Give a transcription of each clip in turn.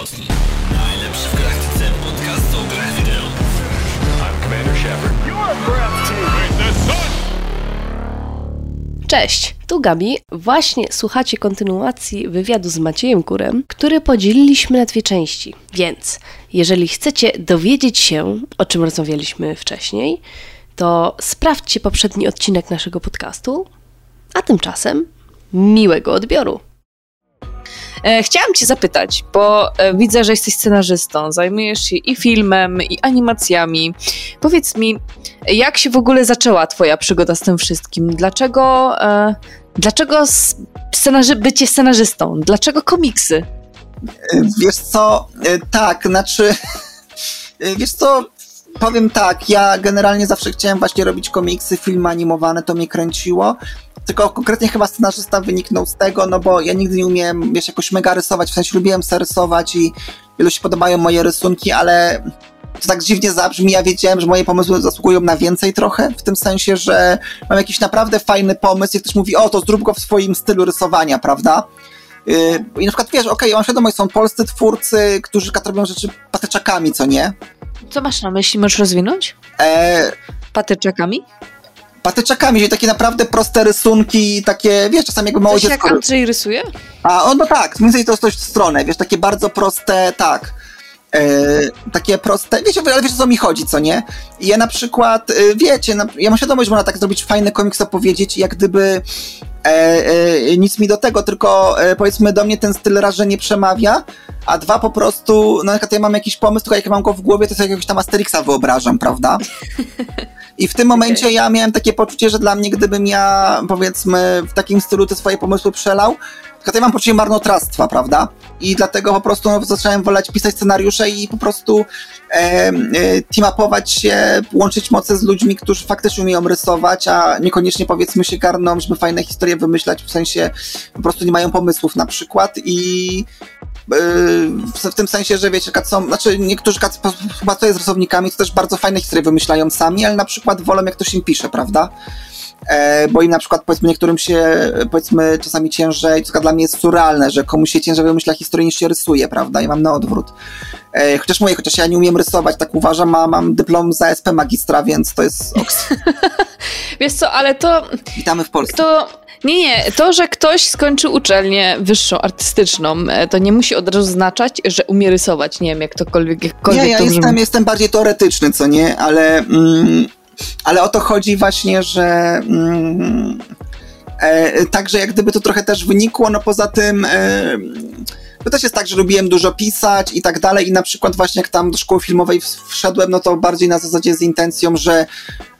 Polski. Najlepszy w galaktyce podcast o grach wideo. I'm Commander Shepard. You're breathtaking. The sun Cześć, tu Gabi. Właśnie słuchacie kontynuacji wywiadu z Maciejem Kurem, który podzieliliśmy na dwie części. Więc, jeżeli chcecie dowiedzieć się, o czym rozmawialiśmy wcześniej, to sprawdźcie poprzedni odcinek naszego podcastu, a tymczasem miłego odbioru. E, Chciałam Cię zapytać, bo e, widzę, że jesteś scenarzystą, zajmujesz się i filmem, i animacjami. Powiedz mi, jak się w ogóle zaczęła Twoja przygoda z tym wszystkim? Dlaczego, e, dlaczego scenarzy- bycie scenarzystą? Dlaczego komiksy? Wiesz co, tak, znaczy, wiesz co, powiem tak, ja generalnie zawsze chciałem właśnie robić komiksy, filmy animowane, to mnie kręciło, tylko konkretnie chyba scenarzysta wyniknął z tego, no bo ja nigdy nie umiałem, wiesz, jakoś mega rysować, w sensie lubiłem se rysować i wielu się podobają moje rysunki, ale to tak dziwnie zabrzmi, ja wiedziałem, że moje pomysły zasługują na więcej trochę, w tym sensie, że mam jakiś naprawdę fajny pomysł i ktoś mówi, o to zrób go w swoim stylu rysowania, prawda? Yy, I na przykład wiesz, okej, mam świadomość, są polscy twórcy, którzy robią rzeczy patyczakami, co nie? Co masz na myśli? Możesz rozwinąć? E, Patyczakami? patyczakami, czyli takie naprawdę proste rysunki, takie, wiesz, czasami jakby mało Coś jak. Andrzej rysuje? A, o, no tak, mniej więcej to jest coś w stronę, wiesz, takie bardzo proste, tak. E, takie proste, wiecie, ale wiesz o co mi chodzi, co nie? Ja na przykład, e, wiecie, na, ja mam świadomość, że można tak zrobić fajny komiks, opowiedzieć, jak gdyby nic mi do tego, tylko e, powiedzmy do mnie ten styl raz, że nie przemawia, a dwa po prostu, no na przykład ja mam jakiś pomysł, tylko jak mam go w głowie, to sobie jakiegoś tam Asterixa wyobrażam, prawda? I w tym momencie ja miałem takie poczucie, że dla mnie, gdybym ja, powiedzmy, w takim stylu te swoje pomysły przelał, tylko ja mam poczucie marnotrawstwa, prawda? I dlatego po prostu no, zacząłem woleć pisać scenariusze i po prostu e, e, się, łączyć moce z ludźmi, którzy faktycznie umieją rysować, a niekoniecznie powiedzmy się garną, żeby fajne historie wymyślać, w sensie po prostu nie mają pomysłów na przykład i w, w tym sensie, że wiecie, są, znaczy niektórzy chyba to jest z rysownikami, to też bardzo fajne historie wymyślają sami, ale na przykład wolą jak ktoś im pisze, prawda? E, bo im na przykład powiedzmy niektórym się powiedzmy czasami ciężej, to dla mnie jest surrealne, że komuś się ciężej wymyśla historię niż się rysuje, prawda? I mam na odwrót. E, chociaż mówię, chociaż ja nie umiem rysować, tak uważam, a mam dyplom za SP magistra, więc to jest oks- Wiesz co, ale to, Witamy w Polsce. to nie, nie, to, że ktoś skończy uczelnię wyższą, artystyczną, e, to nie musi od razu znaczać, że umie rysować, nie wiem, jak tokolwiek, jakkolwiek Nie, ja to jestem, brzmi. jestem bardziej teoretyczny, co nie, ale, mm, ale o to chodzi właśnie, że mm, e, także jak gdyby to trochę też wynikło, no poza tym e, to też jest tak, że lubiłem dużo pisać i tak dalej i na przykład właśnie jak tam do szkoły filmowej wszedłem, no to bardziej na zasadzie z intencją, że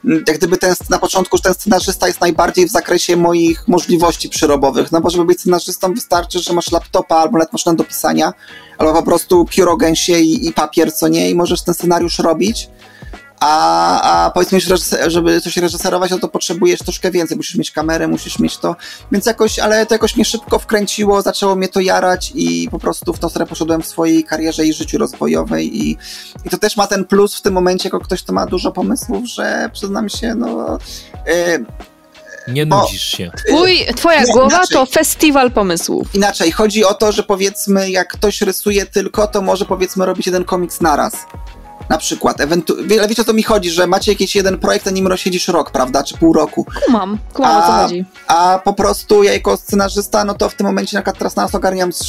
mm, jak gdyby ten, na początku, ten scenarzysta jest najbardziej w zakresie moich możliwości przyrobowych, no bo żeby być scenarzystą wystarczy, że masz laptopa albo nawet maszynę do pisania, albo po prostu pióro gęsie i, i papier, co nie, i możesz ten scenariusz robić. A, a powiedzmy, że żeby coś reżyserować, no to potrzebujesz troszkę więcej. Musisz mieć kamerę, musisz mieć to. Więc jakoś, ale to jakoś mnie szybko wkręciło, zaczęło mnie to jarać i po prostu w tą stronę poszedłem w swojej karierze i życiu rozwojowej. I, i to też ma ten plus w tym momencie, jako ktoś, kto ma dużo pomysłów, że przyznam się, no. e, Nie Bo- nudzisz się. Twój, twoja Nie, głowa inaczej. to festiwal pomysłów. inaczej, chodzi o to, że powiedzmy, jak ktoś rysuje tylko, to może powiedzmy robić jeden komiks naraz. Na przykład, ewentu- wie- wiecie o co mi chodzi, że macie jakiś jeden projekt, a nim rozsiedzisz rok, prawda, czy pół roku. Kumam, kumam o co A- chodzi. A po prostu ja jako scenarzysta, no to w tym momencie na przykład teraz na nas ogarniam z,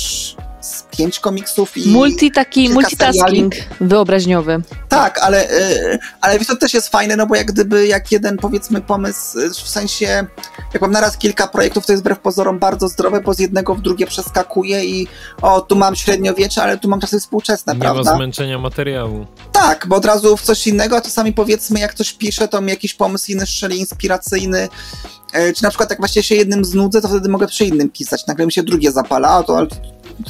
z pięć komiksów i... Multi taki multitasking wyobraźniowy. Tak, ale, y, ale wiesz, to też jest fajne, no bo jak gdyby jak jeden powiedzmy pomysł, y, w sensie jak mam naraz kilka projektów, to jest wbrew pozorom bardzo zdrowe, bo z jednego w drugie przeskakuje i o, tu mam średniowiecze, ale tu mam czasy współczesne, Nie ma prawda? zmęczenia materiału. Tak, bo od razu w coś innego, a czasami powiedzmy jak coś piszę, to mi jakiś pomysł inny strzeli, inspiracyjny, e, czy na przykład jak właśnie się jednym znudzę, to wtedy mogę przy innym pisać, nagle mi się drugie zapala, a to ale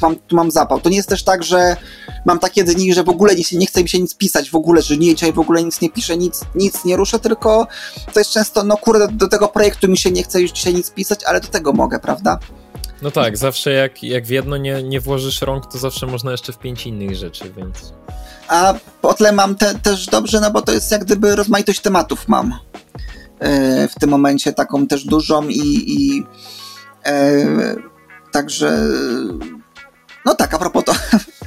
mam, tu mam zapał. To nie jest też tak, że mam takie dni, że w ogóle nie, nie chce mi się nic pisać, w ogóle, że nie, dzisiaj w ogóle nic nie piszę, nic, nic nie ruszę, tylko to jest często, no kurde, do tego projektu mi się nie chce już dzisiaj nic pisać, ale do tego mogę, prawda? No tak, zawsze jak, jak w jedno nie, nie włożysz rąk, to zawsze można jeszcze w pięć innych rzeczy, więc... A po tle mam te, też dobrze, no bo to jest jak gdyby rozmaitość tematów mam. E, w tym momencie taką też dużą i, i e, także no tak, a propos to.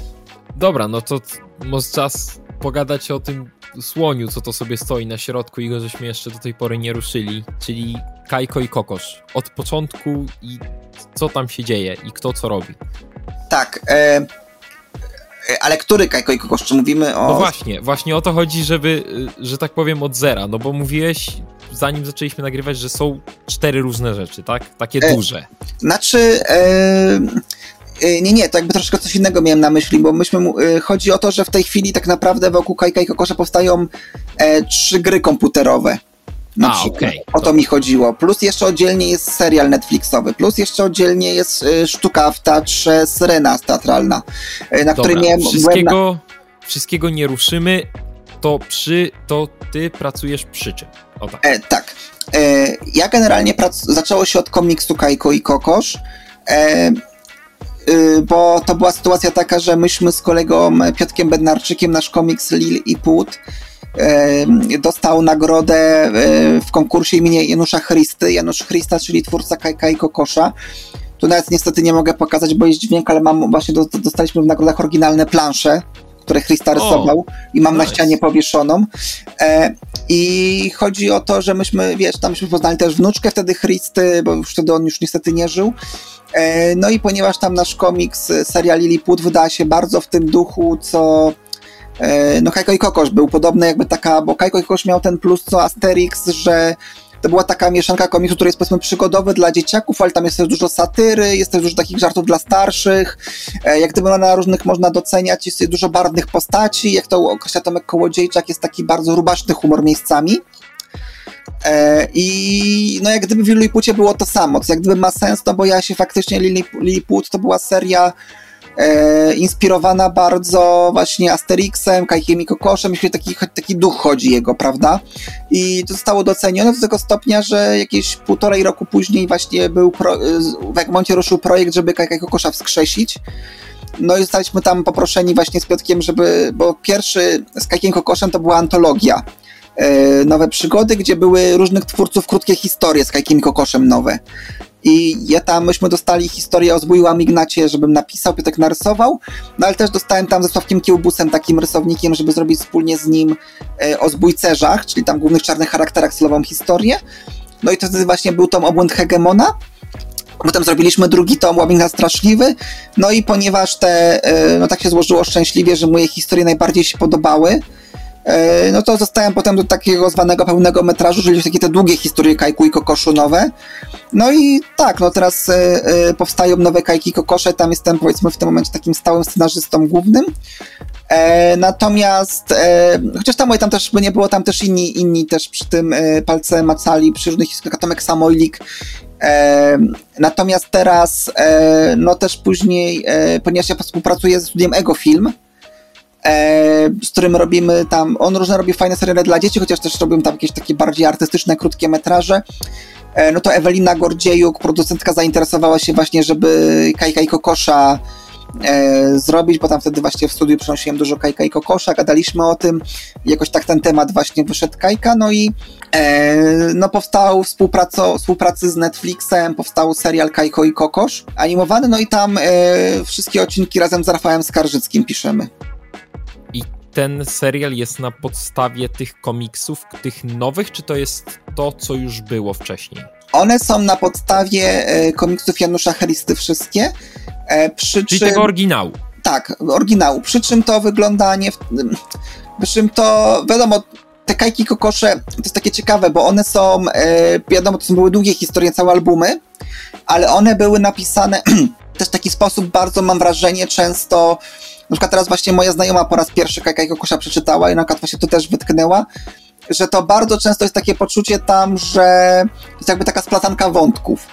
dobra, no to może czas pogadać o tym słoniu, co to sobie stoi na środku i go żeśmy jeszcze do tej pory nie ruszyli, czyli Kajko i Kokosz. Od początku i co tam się dzieje i kto co robi. Tak. E, e, ale który Kajko i Kokosz? Czy mówimy o... No właśnie, właśnie o to chodzi, żeby, y, że tak powiem, od zera, no bo mówiłeś, zanim zaczęliśmy nagrywać, że są cztery różne rzeczy, tak? Takie E, duże. Znaczy, e, e, nie, nie, to jakby troszkę coś innego miałem na myśli, bo myśmy, e, chodzi o to, że w tej chwili tak naprawdę wokół Kajka i Kokosza powstają e, trzy gry komputerowe. Na A, okej, O to mi chodziło. Plus jeszcze oddzielnie jest serial Netflixowy, plus jeszcze oddzielnie jest e, sztuka w teatrze Syrena teatralna, e, na której miałem... byłem na- wszystkiego, wszystkiego nie ruszymy, to przy, to ty pracujesz przy czym. O tak. E, tak. E, ja generalnie prac- zaczęło się od komiksu Kajko i Kokosz. E, bo to była sytuacja taka, że myśmy z kolegą Piotkiem Bednarczykiem nasz komiks Lil i Put dostał nagrodę w konkursie imienia Janusza Christy. Janusz Christa, czyli twórca Kajka i Kokosza. Tu nawet niestety nie mogę pokazać, bo jest dźwięk, ale mam właśnie do, dostaliśmy w nagrodach oryginalne plansze, które Christa rysował i mam na nice. ścianie powieszoną. E, I chodzi o to, że myśmy, wiesz, tam myśmy poznali też wnuczkę wtedy Christy, bo już wtedy on już niestety nie żył. E, no i ponieważ tam nasz komiks, e, seria Lilliput wydała się bardzo w tym duchu, co e, no Kajko i Kokosz był podobny jakby taka, bo Kajko i Kokosz miał ten plus co Asterix, że to była taka mieszanka komiksu, który jest powiedzmy przygodowy dla dzieciaków, ale tam jest też dużo satyry, jest też dużo takich żartów dla starszych. E, jak gdyby na różnych można doceniać, jest dużo barwnych postaci, jak to określa Tomek Kołodziejczak, jest taki bardzo rubaszny humor miejscami. E, I no jak gdyby w Lilipucie było to samo, co jak gdyby ma sens, no bo ja się faktycznie Lilliput to była seria e, inspirowana bardzo właśnie Asterixem, Kajkiem i Kokoszem, myślę, taki, taki duch chodzi jego, prawda? I to zostało docenione do tego stopnia, że jakieś półtorej roku później właśnie był pro, z- w Egmoncie ruszył projekt, żeby Kajka i Kokosza wskrzesić. No i zostaliśmy tam poproszeni właśnie z Piotkiem, żeby, bo pierwszy z Kajkiem Kokoszem to była antologia e, Nowe Przygody, gdzie były różnych twórców krótkie historie z Kajkiem Kokoszem nowe. I ja tam, myśmy dostali historię o zbójłam Ignacie, żebym napisał, Piotrek narysował, no ale też dostałem tam ze Sławkiem Kiełbusem, takim rysownikiem, żeby zrobić wspólnie z nim e, o zbójcerzach, czyli tam głównych czarnych charakterach celową historię. No i to wtedy właśnie był tom Obłęd Hegemona. Potem zrobiliśmy drugi tom Łabinga Straszliwy. No i ponieważ te, e, no tak się złożyło szczęśliwie, że moje historie najbardziej się podobały, no to zostałem potem do takiego zwanego pełnego metrażu, czyli takie te długie historie Kajku i Kokoszu nowe. No i tak, no teraz e, e, powstają nowe Kajki i Kokosze, tam jestem powiedzmy w tym momencie takim stałym scenarzystą głównym. E, natomiast, e, chociaż tam, tam też by nie było, tam też inni, inni też przy tym e, palce macali, przy różnych historiach, Tomek Samojlik. E, natomiast teraz, e, no też później, e, ponieważ ja współpracuję ze studiem Ego Film, e, z którym robimy tam, on różne robi fajne seriale dla dzieci, chociaż też robią tam jakieś takie bardziej artystyczne, krótkie metraże. E, no to Ewelina Gordziejuk, producentka, zainteresowała się właśnie, żeby Kajka i Kokosza e, zrobić, bo tam wtedy właśnie w studiu przynosiłem dużo Kajka i Kokosza, gadaliśmy o tym, jakoś tak ten temat właśnie wyszedł Kajka, no i e, no powstał współpracy z Netflixem, powstał serial Kajko i Kokosz animowany, no i tam e, wszystkie odcinki razem z Rafałem Skarżyckim piszemy. Ten serial jest na podstawie tych komiksów, tych nowych, czy to jest to, co już było wcześniej? One są na podstawie e, komiksów Janusza Heristy wszystkie, e, przy Czyli czym... tego oryginału. Tak, oryginału. Przy czym to wygląda nie. W, przy czym to wiadomo, te kajki kokosze to jest takie ciekawe, bo one są. E, wiadomo, to są były długie historie, całe albumy, ale one były napisane też w taki sposób bardzo, mam wrażenie, często. Na przykład teraz właśnie moja znajoma po raz pierwszy Kajka i Kokosza przeczytała i na przykład właśnie to też wytknęła, że to bardzo często jest takie poczucie tam, że jest jakby taka splatanka wątków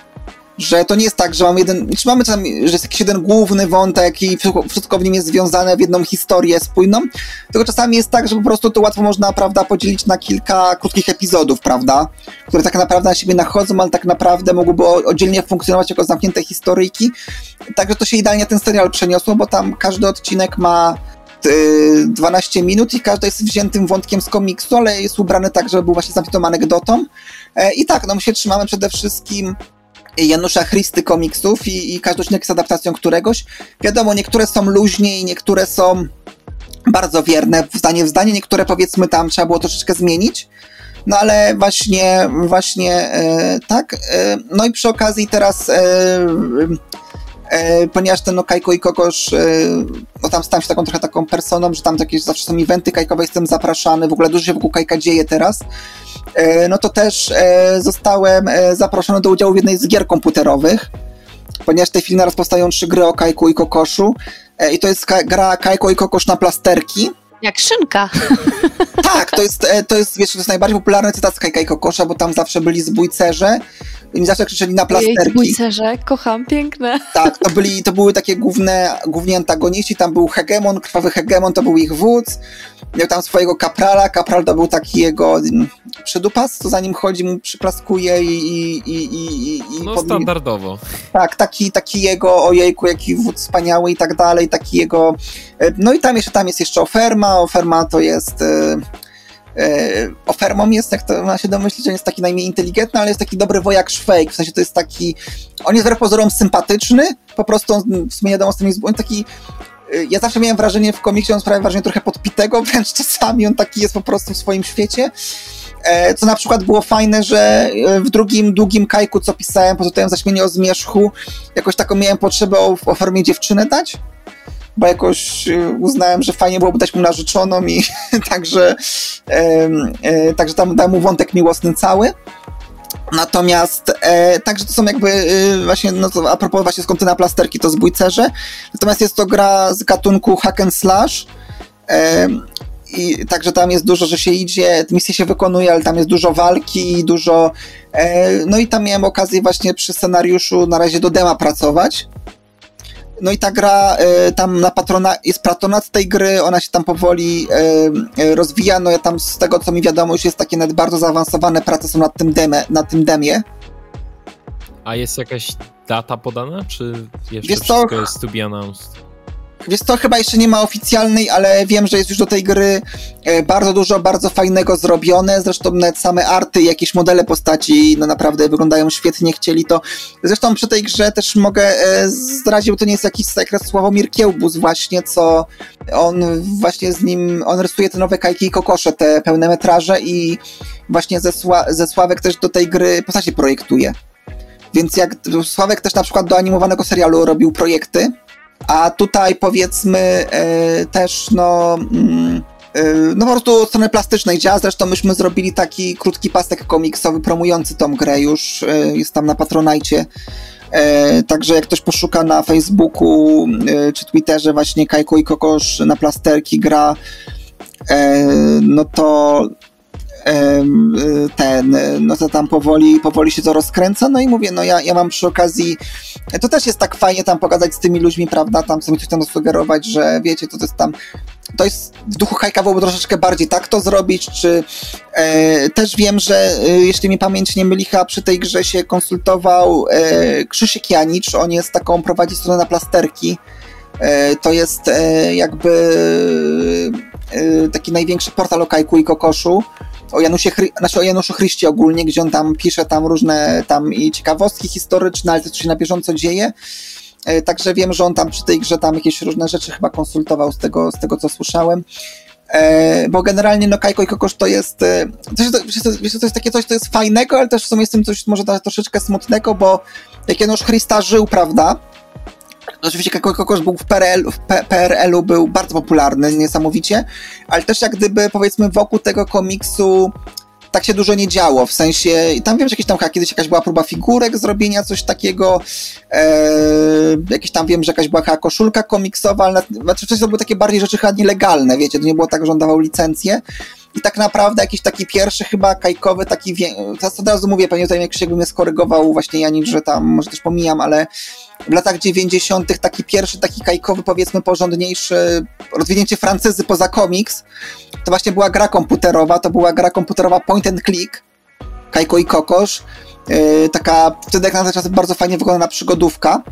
że to nie jest tak, że mamy jeden, czy mamy tam, że jest jakiś jeden główny wątek i wszystko- w nim jest związane w jedną historię spójną, tylko czasami jest tak, że po prostu to łatwo można, prawda, podzielić na kilka krótkich epizodów, prawda, które tak naprawdę na siebie nachodzą, ale tak naprawdę mogłyby oddzielnie funkcjonować jako zamknięte historyjki, także to się idealnie ten serial przeniosło, bo tam każdy odcinek ma y, 12 minut i każdy jest wziętym wątkiem z komiksu, ale jest ubrany tak, żeby był właśnie zamkniętą anegdotą. E, I tak, no my się trzymamy przede wszystkim Janusza Christy komiksów i, i każdy odcinek jest adaptacją któregoś. Wiadomo, niektóre są luźniej, niektóre są bardzo wierne, zdanie w zdanie, niektóre powiedzmy tam trzeba było troszeczkę zmienić, no ale właśnie, właśnie e, tak. E, no i przy okazji teraz, e, e, ponieważ ten no, Kajko i Kokosz, e, no tam stałem się taką trochę taką personą, że tam jakieś zawsze są eventy kajkowe, jestem zapraszany, w ogóle dużo się wokół Kajka dzieje teraz, no to też e, zostałem e, zaproszony do udziału w jednej z gier komputerowych, ponieważ w tej chwili naraz powstają trzy gry o Kajku i Kokoszu. E, i to jest gra Kajko i Kokosz na plasterki, Jak szynka. tak, to jest, e, to jest, wiesz, to jest najbardziej popularny cytat z Kajka i Kokosza, bo tam zawsze byli zbójcerze i zawsze krzyczeli na plasterki. bójcerze, kocham, piękne. Tak, to, byli, to były takie główne, główni antagoniści, tam był hegemon, krwawy hegemon to był ich wódz, miał tam swojego kaprala, kapral to był taki jego mm, przydupas, co za nim chodzi, mu przyklaskuje i... i, i, i, i No pod- standardowo. tak, taki, taki jego, ojejku, jaki wódz wspaniały i tak dalej, taki jego... e, No i tam jeszcze, tam jest jeszcze Oferma, Oferma to jest... e, Ofermą jest, jak to można się domyślić, on jest taki najmniej inteligentny, ale jest taki dobry wojak szwejk, w sensie to jest taki... On jest wbrew pozorom sympatyczny, po prostu on w sumie nie wiadomo z tym jest... On taki... e, Ja zawsze miałem wrażenie w komiksie, on sprawia wrażenie trochę podpitego, wręcz czasami on taki jest po prostu w swoim świecie. E, Co na przykład było fajne, że e, w drugim długim kajku, co pisałem, pozostają zaśmienie o zmierzchu, jakoś taką miałem potrzebę o, o formie dziewczyny dać, bo jakoś e, uznałem, że fajnie byłoby dać mu narzeczoną i także, e, także tam dałem mu wątek miłosny cały. Natomiast, e, także to są jakby e, właśnie, no to a propos właśnie skąd plasterki, to zbójcerze. Natomiast jest to gra z gatunku hack and slash. Em, i także tam jest dużo, że się idzie, misje się wykonuje, ale tam jest dużo walki, dużo. E, no i tam miałem okazję właśnie przy scenariuszu na razie do dema pracować. No i ta gra e, tam na patrona, jest patronat tej gry, ona się tam powoli e, e, rozwija. No ja tam z tego co mi wiadomo, już jest takie nawet bardzo zaawansowane prace są nad tym, demie, nad tym demie. A jest jakaś data podana, czy jeszcze Wiesz co? wszystko jest to be announced? Wiesz co, chyba jeszcze nie ma oficjalnej, ale wiem, że jest już do tej gry e, bardzo dużo, bardzo fajnego zrobione. Zresztą nawet same arty, jakieś modele postaci, no naprawdę wyglądają świetnie, chcieli to. Zresztą przy tej grze też mogę e, zdradzić, bo to nie jest jakiś sekret, Sławomir Kiełbus właśnie, co on właśnie z nim, on rysuje te nowe kajki i kokosze, te pełne metraże i właśnie ze, Sła, ze Sławek też do tej gry postaci projektuje. Więc jak Sławek też na przykład do animowanego serialu robił projekty, a tutaj powiedzmy e, też no. E, no po prostu od strony plastycznej działa. Zresztą myśmy zrobili taki krótki pasek komiksowy promujący tą grę już. E, jest tam na Patronajcie. Także jak ktoś poszuka na Facebooku czy Twitterze właśnie Kajko i Kokosz na plasterki gra, no to ten, y, no to tam powoli, powoli się to rozkręca, no i mówię, no ja, ja mam przy okazji, to też jest tak fajnie tam pogadać z tymi ludźmi, prawda, tam sobie coś tam sugerować, że wiecie, to, to jest tam, to jest w duchu hajka byłoby troszeczkę bardziej tak to zrobić, czy e, też wiem, że e, jeśli mi pamięć nie myli, chyba przy tej grze się konsultował e, Krzysiek Janicz, on jest taką, prowadzi stronę na plasterki, e, to jest e, jakby e, taki największy portal o Kajku i Kokoszu, o Janusie, Chry- znaczy o Januszu Chryście ogólnie, gdzie on tam pisze tam różne tam i ciekawostki historyczne, ale to co się na bieżąco dzieje. E, Także wiem, że on tam przy tej grze tam jakieś różne rzeczy chyba konsultował z tego, z tego co słyszałem. E, bo generalnie no Kajko i Kokosz to jest, e, to, to, to jest takie coś, to jest fajnego, ale też w sumie jest tym coś może troszeczkę smutnego, bo jak Janusz Chrysta żył, prawda, Oczywiście Kajko i Kokosz był w PRL, w PRL-u był bardzo popularny, niesamowicie, ale też jak gdyby powiedzmy wokół tego komiksu tak się dużo nie działo, w sensie, tam wiem, że jakieś tam kiedyś jakaś była próba figurek zrobienia, coś takiego, e, jakieś tam wiem, że jakaś była koszulka komiksowa, ale na- znaczy coś to były takie bardziej rzeczy chyba nielegalne, wiecie, to nie było tak, że on dawał licencję i tak naprawdę jakiś taki pierwszy chyba kajkowy, taki, teraz od razu mówię, pewnie tutaj jak mnie skorygował właśnie Janik, że tam może też pomijam, ale w latach 90. taki pierwszy, taki kajkowy, powiedzmy porządniejszy, rozwinięcie francyzy poza komiks, to właśnie była gra komputerowa, to była gra komputerowa point and click, Kajko i Kokosz, yy, taka wtedy jak na te czasy bardzo fajnie wykonana przygodówka,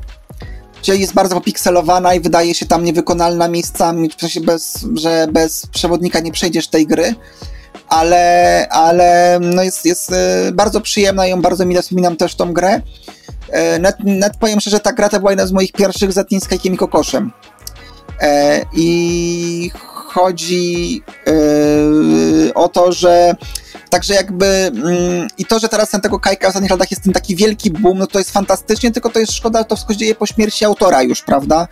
czyli jest bardzo popikselowana i wydaje się tam niewykonalna miejscami, w sensie bez, że bez przewodnika nie przejdziesz tej gry, ale, ale no jest, jest yy, bardzo przyjemna i ją bardzo mile wspominam też tą grę. E, Net, net powiem szczerze, ta gra to była jedna z moich pierwszych zetniń z Kajkiem i Kokoszem. E, I chodzi yy, o to, że Także jakby mm, i to, że teraz ten tego Kajka w ostatnich latach jest ten taki wielki boom, no to jest fantastycznie, tylko to jest szkoda, to wszystko dzieje po śmierci autora już, prawda?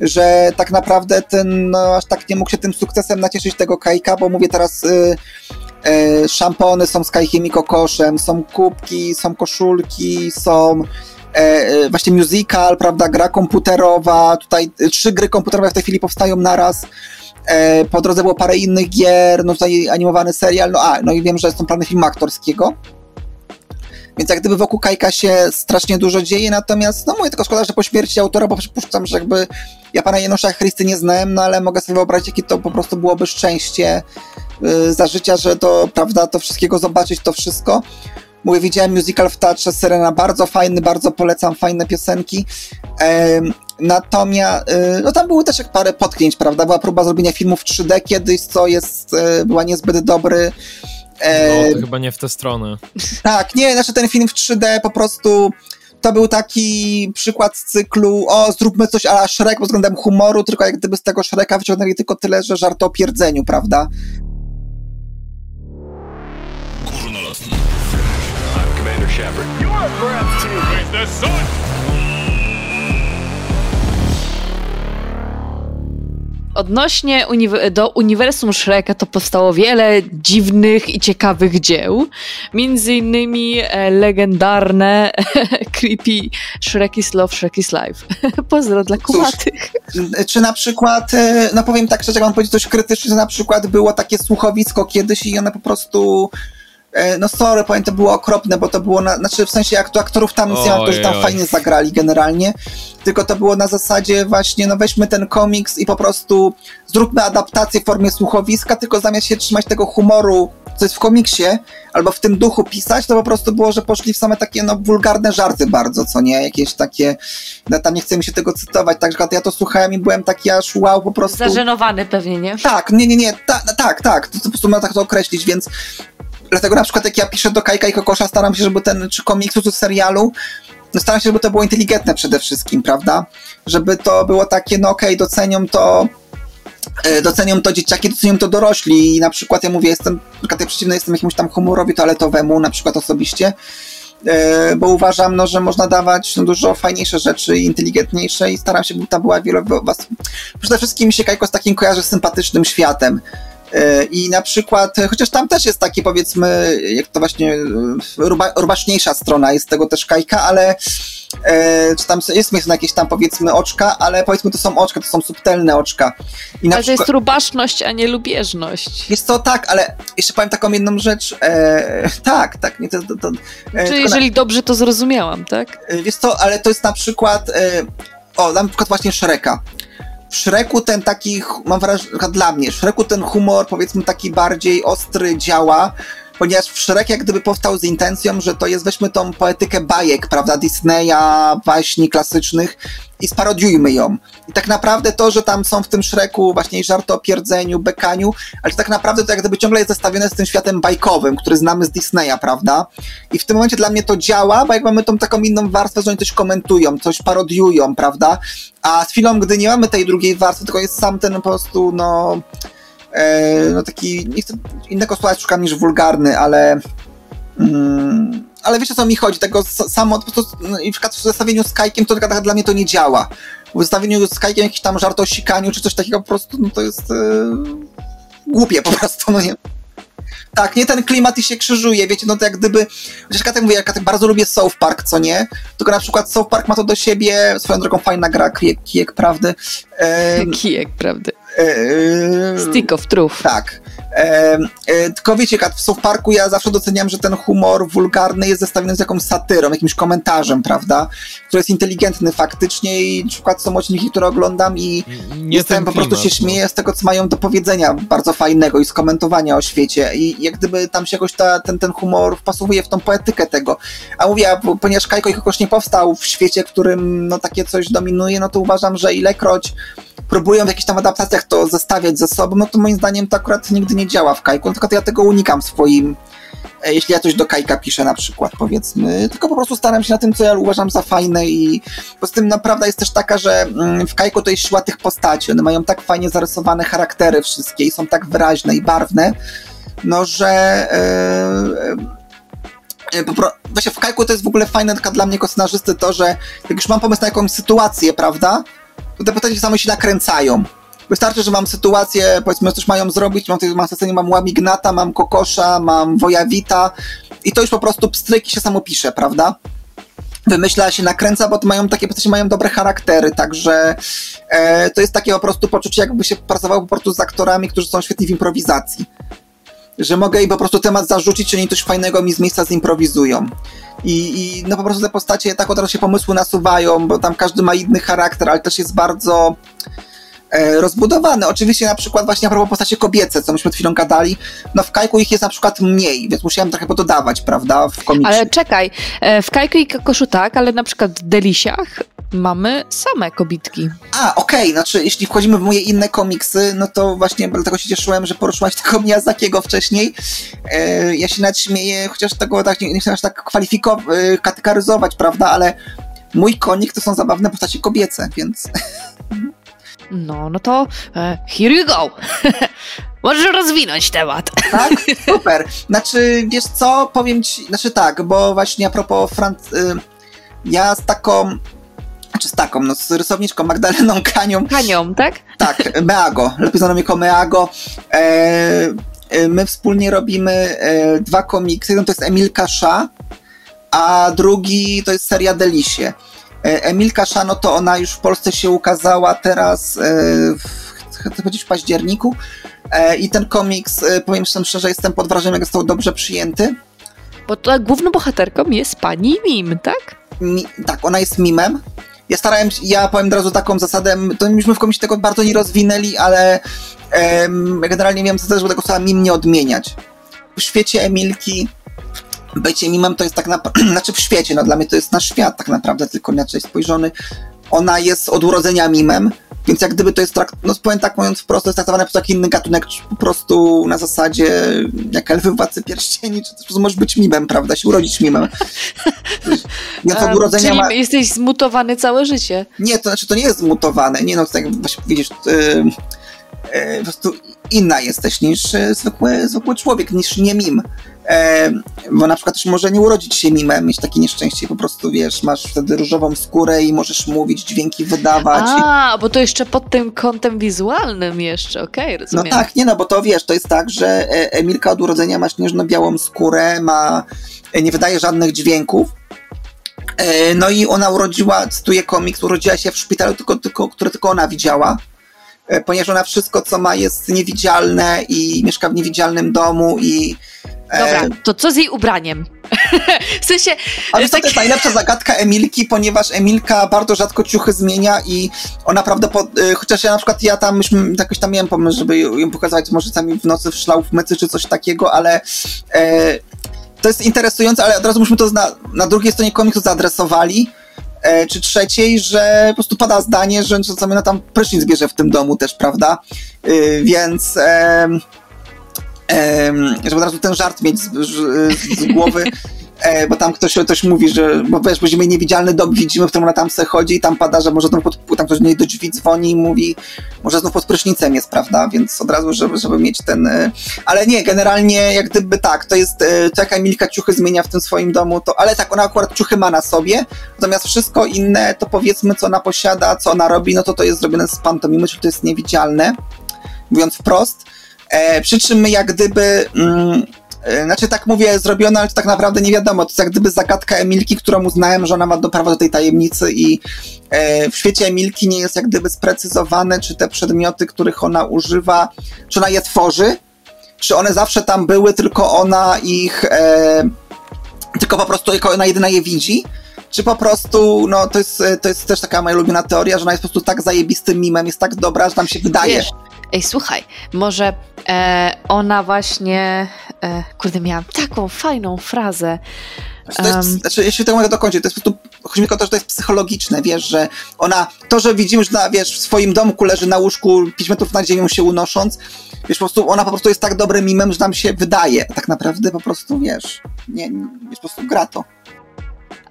Że tak naprawdę ten, no aż tak nie mógł się tym sukcesem nacieszyć tego Kajka, bo mówię teraz y, y, szampony są z Kajkiem i kokoszem, są kubki, są koszulki, są e, e, właśnie musical, prawda, gra komputerowa, tutaj trzy gry komputerowe w tej chwili powstają naraz, E, po drodze było parę innych gier, no tutaj animowany serial, no a, no i wiem, że są plany filmu aktorskiego. Więc jak gdyby wokół Kajka się strasznie dużo dzieje, natomiast, no mówię, tylko szkoda, że po śmierci autora, bo przypuszczam, że jakby ja pana Janusza Chrysty nie znałem, no ale mogę sobie wyobrazić, jakie to po prostu byłoby szczęście yy, za życia, że to, prawda, to wszystkiego zobaczyć, to wszystko. Mówię, widziałem musical w teatrze Serena, bardzo fajny, bardzo polecam, fajne piosenki. Natomiast, y, no tam były też jak parę potknięć, prawda? Była próba zrobienia filmu w 3D kiedyś, co jest, y, była niezbyt dobry. No, to chyba nie w tę stronę. Tak, nie, znaczy ten film w 3D po prostu to był taki przykład z cyklu, o, zróbmy coś ala Shrek pod względem humoru, tylko jak gdyby z tego Shreka wyciągnęli tylko tyle, że żart o pierdzeniu, prawda? Sun. Odnośnie do uniwersum Shreka to powstało wiele dziwnych i ciekawych dzieł. Między innymi e, legendarne creepy Shrek is Love, Shrek is Life. Pozdro dla kumatych. Czy na przykład, e, no powiem tak szczerze, jak mam powiedzieć coś krytycznie, że na przykład było takie słuchowisko kiedyś i one po prostu no sorry, powiem, to było okropne, bo to było, na, znaczy w sensie jak to aktorów tam nic nie ma, którzy tam fajnie zagrali generalnie, tylko to było na zasadzie właśnie, no weźmy ten komiks i po prostu zróbmy adaptację w formie słuchowiska, tylko zamiast się trzymać tego humoru, co jest w komiksie, albo w tym duchu pisać, to po prostu było, że poszli w same takie, no, wulgarne żarty bardzo, co nie? Jakieś takie, no tam nie chcemy się tego cytować, także ja to słuchałem i byłem taki aż wow, po prostu... Zażenowany pewnie, nie? Tak, nie, nie, nie, ta, tak, tak, to, to po prostu można tak to określić, więc dlatego na przykład jak ja piszę do Kajka i Kokosza, staram się, żeby ten, czy komiksu, czy serialu, no staram się, żeby to było inteligentne przede wszystkim, prawda? Żeby to było takie, no okej, docenią to e, docenią to dzieciaki, docenią to dorośli i na przykład ja mówię, jestem, na przykład ja przeciwny jestem jakiemuś tam humorowi toaletowemu, na przykład osobiście, e, bo uważam, no, że można dawać no, dużo fajniejsze rzeczy, inteligentniejsze i staram się, by tam była wiele was. Przede wszystkim mi się Kajko z takim kojarzy sympatycznym światem. E, I na przykład, chociaż tam też jest taki powiedzmy, jak to właśnie e, ruba, rubaśniejsza strona jest tego też Kajka, ale e, czy tam jest na jakieś tam powiedzmy oczka, ale powiedzmy to są oczka, to są subtelne oczka. I na Ale to jest rubaszność, a nie lubieżność. Jest to tak, ale jeszcze powiem taką jedną rzecz. E, tak, tak, nie to. to, to Czy tylko jeżeli dobrze to zrozumiałam, tak? na, wiesz co, ale to jest na przykład. E, o, na przykład właśnie Shreka. W Shreku ten taki, mam wrażenie, dla mnie, w Shreku ten humor powiedzmy taki bardziej ostry działa, ponieważ w Shrek jak gdyby powstał z intencją, że to jest, weźmy tą poetykę bajek, prawda, Disneya, baśni klasycznych i sparodiujmy ją. I tak naprawdę to, że tam są w tym Shreku właśnie żarty o pierdzeniu, bekaniu, ale tak naprawdę to jak gdyby ciągle jest zestawione z tym światem bajkowym, który znamy z Disneya, prawda? I w tym momencie dla mnie to działa, bo jak mamy tą taką inną warstwę, że oni coś komentują, coś parodiują, prawda? A z chwilą, gdy nie mamy tej drugiej warstwy, tylko jest sam ten po prostu, no, no taki, nie chcę innego słowa szukam niż wulgarny, ale mm, ale wiecie o co mi chodzi, tego samo, po prostu, no, na przykład w zestawieniu z Kajkiem to dla mnie to nie działa. W zestawieniu z Kajkiem jakiś tam żart o sikaniu, czy coś takiego po prostu, no to jest e, głupie po prostu, no nie. Tak, nie ten klimat i się krzyżuje, wiecie, no to jak gdyby, chociaż ja tak mówię, ja bardzo lubię South Park, co nie, tylko na przykład South Park ma to do siebie, swoją drogą fajna gra, kijek, kijek prawdy. E, Kijek, prawda? E, Stick of truth. tak. E, e, tylko wiecie, w South Parku ja zawsze doceniam, że ten humor wulgarny jest zestawiony z jakąś satyrą, jakimś komentarzem, prawda? Który jest inteligentny faktycznie i na przykład są odcinki, które oglądam i Nie jestem po prostu się śmieję z tego, co mają do powiedzenia bardzo fajnego i z komentowania o świecie i jak gdyby tam się jakoś ta, ten, ten humor wpasowuje w tą poetykę tego. A mówię, a ponieważ Kajko i Kokosz nie powstał w świecie, w którym no takie coś dominuje, no to uważam, że ilekroć próbują w jakichś tam adaptacjach to zestawiać ze sobą, no to moim zdaniem to akurat nigdy nie działa w Kajku, tylko ja tego unikam w swoim e, jeśli ja coś do Kajka piszę na przykład, powiedzmy, tylko po prostu staram się na tym, co ja uważam za fajne i poza tym naprawdę jest też taka, że mm, w Kajku to jest siła tych postaci, one mają tak fajnie zarysowane charaktery wszystkie i są tak wyraźne i barwne, no że e, e, właśnie w Kajku to jest w ogóle fajne taka dla mnie jako scenarzysty to, że jak już mam pomysł na jakąś sytuację, prawda, to te postacie same się nakręcają. Wystarczy, że mam sytuację, powiedzmy, coś mają zrobić, mam, tutaj- mam scenie, mam Łamignata, mam Kokosza, mam Wojawita i to już po prostu pstryk i się samo pisze, prawda? Wymyśla się, nakręca, bo to mają takie postacie, mają dobre charaktery, także e, to jest takie po prostu poczucie, jakby się pracowało po prostu z aktorami, którzy są świetni w improwizacji. Że mogę im po prostu temat zarzucić, oni coś fajnego mi z miejsca zimprowizują. I, I no po prostu te postacie tak od razu się pomysły nasuwają, bo tam każdy ma inny charakter, ale też jest bardzo e, rozbudowany. Oczywiście na przykład właśnie a propos postaci kobiece, co myśmy przed chwilą gadali, no w Kajku ich jest na przykład mniej, więc musiałem trochę pododawać, prawda, w komiksie. Ale czekaj, e, w Kajku i Kokoszu tak, ale na przykład w Delisiach mamy same kobitki. A, okej, znaczy jeśli wchodzimy w moje inne komiksy, no to właśnie dlatego się cieszyłem, że poruszyłaś tego Miyazakiego wcześniej. E, ja się nawet śmieję, chociaż tego tak, nie, nie chcę aż tak kwalifikować, e, kategoryzować, prawda, ale mój konik to są zabawne postacie kobiece, więc No, no to e, here you go. Możesz rozwinąć temat. tak, super. Znaczy, wiesz co, powiem ci, znaczy tak, bo właśnie a propos Franc... Y, ja z taką, znaczy z taką, no z rysowniczką Magdaleną Kanią Hanią, tak? Tak, Meago, lepiej znaną jako Meago. E, e, my wspólnie robimy e, dwa komiksy. Jeden to jest Emilka Sza, a drugi to jest seria Delisie. E, Emilka Sza, no to ona już w Polsce się ukazała teraz e, w, chcę powiedzieć w październiku. E, I ten komiks, powiem szczerze, jestem pod wrażeniem, jak został dobrze przyjęty. Bo to główną bohaterką jest pani Mim, tak? Mi, tak, ona jest mimem. Ja starałem się, ja powiem od razu taką zasadę, to myśmy w komisji tego bardzo nie rozwinęli, ale em, generalnie miałem zasadę, żeby tego słowa mim nie odmieniać. W świecie Emilki bycie mimem to jest tak naprawdę, znaczy w świecie, no dla mnie to jest nasz świat tak naprawdę, tylko inaczej spojrzony. Ona jest od urodzenia mimem, więc jak gdyby to jest, trakt, no powiem tak mówiąc wprost, to jest traktowane jako taki inny gatunek, po prostu na zasadzie jak elfy władcy pierścieni, czy też po prostu możesz być mimem, prawda, się urodzić mimem. Od Em, urodzenia Czyli ma... jesteś zmutowany całe życie. Nie, to znaczy to nie jest zmutowane. Nie no, to tak właśnie widzisz, yy, yy, po prostu inna jesteś niż yy, zwykły, zwykły człowiek, niż nie mim. E, bo na przykład też może nie urodzić się mimem, mieć takie nieszczęście i po prostu, wiesz, masz wtedy różową skórę i możesz mówić, dźwięki wydawać. i- A, bo to jeszcze pod tym kątem wizualnym jeszcze, okej, No rozumiem. tak, nie no, bo to wiesz, to jest tak, że e, Emilka od urodzenia ma śnieżno-białą skórę, ma, e, nie wydaje żadnych dźwięków. E, No i ona urodziła, cytuję komiks, urodziła się w szpitalu, tylko, tylko, które tylko ona widziała. E, Ponieważ ona wszystko, co ma, jest niewidzialne i mieszka w niewidzialnym domu i... e, Dobra, to co z jej ubraniem? w sensie, Ale to tak- jest najlepsza zagadka Emilki, ponieważ Emilka bardzo rzadko ciuchy zmienia i ona prawdopodobnie, chociaż ja na przykład ja tam myśmy, jakoś tam miałem pomysł, żeby ją pokazać może czasami w nocy w szlał w mycy czy coś takiego, ale e, to jest interesujące, ale od razu myśmy to na, na drugiej stronie komiksu zaadresowali, czy trzeciej, że po prostu pada zdanie, że czasami ona tam prysznic bierze w tym domu też, prawda? E, więc... żeby od razu ten żart mieć z, z, z głowy, e, bo tam ktoś, ktoś mówi, że, bo wiesz, będziemy niewidzialny dom, widzimy, w którym ona tam se chodzi i tam pada, że może pod, tam ktoś do niej do drzwi dzwoni i mówi, może znów pod prysznicem jest, prawda, więc od razu, żeby, żeby mieć ten, e, ale nie, generalnie jak gdyby tak, to jest, e, to jak Emilka ciuchy zmienia w tym swoim domu, to, ale tak, ona akurat ciuchy ma na sobie, natomiast wszystko inne, to powiedzmy, co ona posiada, co ona robi, no to to jest zrobione z pantomimy, czyli to jest niewidzialne, mówiąc wprost, E, przy czym my jak gdyby, mm, znaczy tak mówię zrobione, ale tak naprawdę nie wiadomo, to jest jak gdyby zagadka Emilki, którą uznałem, że ona ma do prawa do tej tajemnicy i e, w świecie Emilki nie jest jak gdyby sprecyzowane, czy te przedmioty, których ona używa, czy ona je tworzy, czy one zawsze tam były, tylko ona ich, e, tylko po prostu jako ona jedyna je widzi, czy po prostu, no to jest, to jest też taka moja ulubiona teoria, że ona jest po prostu tak zajebistym mimem, jest tak dobra, że nam się wydaje. Wiesz, ej, słuchaj, może e, ona właśnie, e, kurde, miałam taką fajną frazę, To jest, Em. znaczy, jeśli to mogę dokończyć, to jest po prostu, chodzi mi o to, że to jest psychologiczne, wiesz, że ona, to, że widzimy, że ona, wiesz, w swoim domku leży na łóżku 5 metrów nad ziemią się unosząc, wiesz, po prostu ona po prostu jest tak dobrym mimem, że nam się wydaje, tak naprawdę po prostu, wiesz, nie, nie wiesz, po prostu gra to.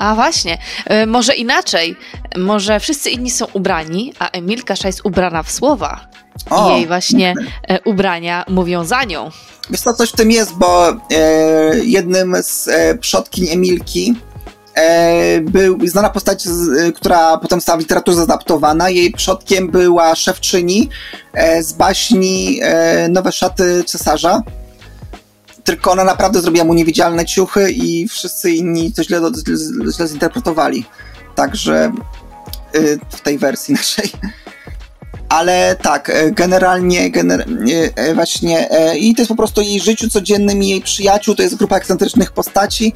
A właśnie, e, może inaczej. Może wszyscy inni są ubrani, a Emilka jest ubrana w słowa. O, I jej właśnie e, ubrania mówią za nią. Wiesz co, coś w tym jest, bo e, jednym z e, przodkiń Emilki e, był znana postać, z, e, która potem została w literaturze zadaptowana. Jej przodkiem była szewczyni e, z baśni Nowe szaty cesarza. Tylko ona naprawdę zrobiła mu niewidzialne ciuchy i wszyscy inni to źle, źle, źle zinterpretowali. Także y, w tej wersji naszej. Ale tak, e, generalnie, gener e, właśnie, i to jest po prostu jej życiu codziennym i jej przyjaciół, to jest grupa ekscentrycznych postaci.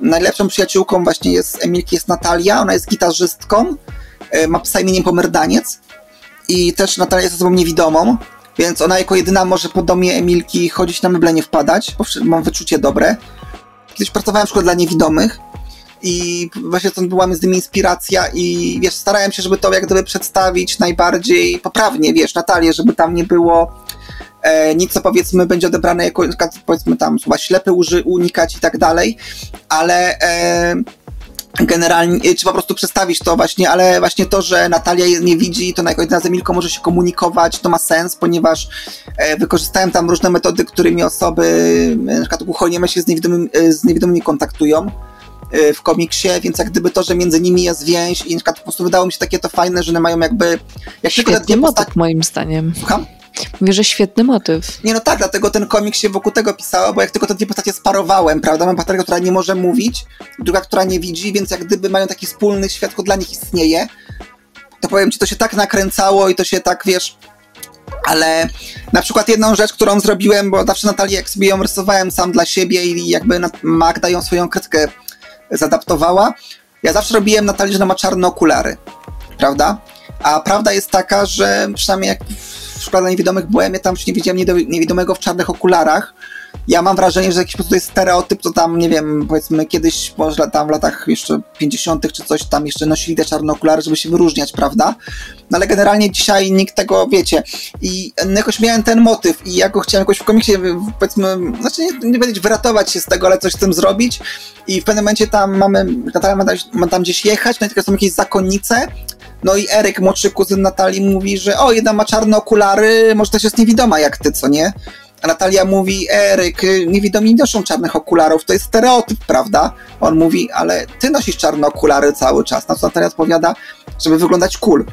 Najlepszą przyjaciółką właśnie jest Emilki, jest Natalia, ona jest gitarzystką, ma psa imieniem Pomerdaniec i też Natalia jest osobą niewidomą, więc ona jako jedyna może po domie Emilki chodzić na meble, nie wpadać, bo mam wyczucie dobre. Kiedyś pracowałem w szkole dla niewidomych i właśnie stąd była mi z nimi inspiracja i wiesz, starałem się, żeby to jak gdyby przedstawić najbardziej poprawnie, wiesz, Natalię, żeby tam nie było e, nic, co powiedzmy będzie odebrane jako, powiedzmy tam słowa ślepy uży, unikać i tak dalej, ale e, generalnie, e, czy po prostu przedstawić to właśnie, ale właśnie to, że Natalia nie widzi, to na jako jedyna z Emilką może się komunikować, to ma sens, ponieważ e, wykorzystałem tam różne metody, którymi osoby, e, na przykład głuchonieme się z, niewidomym, e, z niewidomymi kontaktują e, w komiksie, więc jak gdyby to, że między nimi jest więź i na przykład po prostu wydało mi się takie to fajne, że one mają jakby... Jak Świetny motyw, moim zdaniem. Słucham? Mówię, że świetny motyw. Nie no tak, dlatego ten komiks się wokół tego pisało, bo jak tylko te dwie postacie sparowałem, prawda? Mam bohaterkę, która nie może mówić, druga, która nie widzi, więc jak gdyby mają taki wspólny świat, który dla nich istnieje, to powiem ci, to się tak nakręcało i to się tak, wiesz... Ale na przykład jedną rzecz, którą zrobiłem, bo zawsze Natalię, jak sobie ją rysowałem sam dla siebie i jakby Magda ją swoją krytkę zadaptowała, ja zawsze robiłem Natalię, że ona ma czarne okulary, prawda? A prawda jest taka, że przynajmniej jak w szkole niewidomych byłem, ja tam już nie widziałem niewidomego w czarnych okularach. Ja mam wrażenie, że jakiś po prostu jest stereotyp, to tam, nie wiem, powiedzmy kiedyś, może tam w latach jeszcze 50. czy coś tam jeszcze nosili te czarne okulary, żeby się wyróżniać, prawda? No ale generalnie dzisiaj nikt tego, wiecie. I jakoś miałem ten motyw i ja go chciałem jakoś w komiksie, powiedzmy, znaczy nie, nie powiedzieć wyratować się z tego, ale coś z tym zrobić. I w pewnym momencie tam mamy, Natalia ma, tam- ma tam gdzieś jechać, no i tylko są jakieś zakonnice, no i Eryk, młodszy kuzyn Natalii, mówi, że o, jedna ma czarne okulary, może też jest niewidoma jak ty, co nie? A Natalia mówi, Eryk, y, niewidomi nie noszą czarnych okularów, to jest stereotyp, prawda? On mówi, ale ty nosisz czarne okulary cały czas. Na co Natalia odpowiada, żeby wyglądać cool.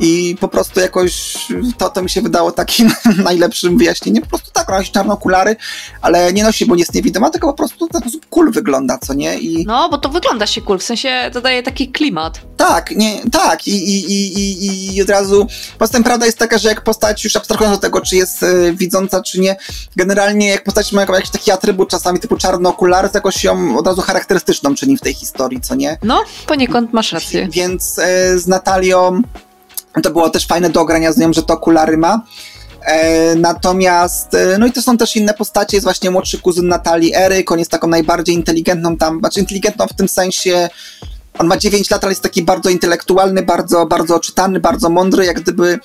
I po prostu jakoś to, to mi się wydało takim najlepszym wyjaśnieniem. Po prostu tak, ona nosi czarne okulary, ale nie nosi, bo nie jest niewidoma, tylko po prostu w ten sposób cool wygląda, co nie? I... No, bo to wygląda się cool, w sensie dodaje taki klimat. Tak, nie, tak, i, i, i, i, i od razu. Poza tym prawda jest taka, że jak postać, już abstrahując od tego, czy jest e, widząca, czy nie, generalnie jak postać ma jak- jakiś taki atrybut czasami typu czarne okulary, to jakoś ją od razu charakterystyczną czyni w tej historii, co nie? No, poniekąd masz rację. Więc e, z Natalią to było też fajne do ogrania z nią, że to okulary ma. E, natomiast, e, no i to są też inne postacie, jest właśnie młodszy kuzyn Natalii, Eryk, on jest taką najbardziej inteligentną tam, znaczy inteligentną w tym sensie, on ma 9 lat, ale jest taki bardzo intelektualny, bardzo, bardzo czytany, bardzo mądry, jak gdyby,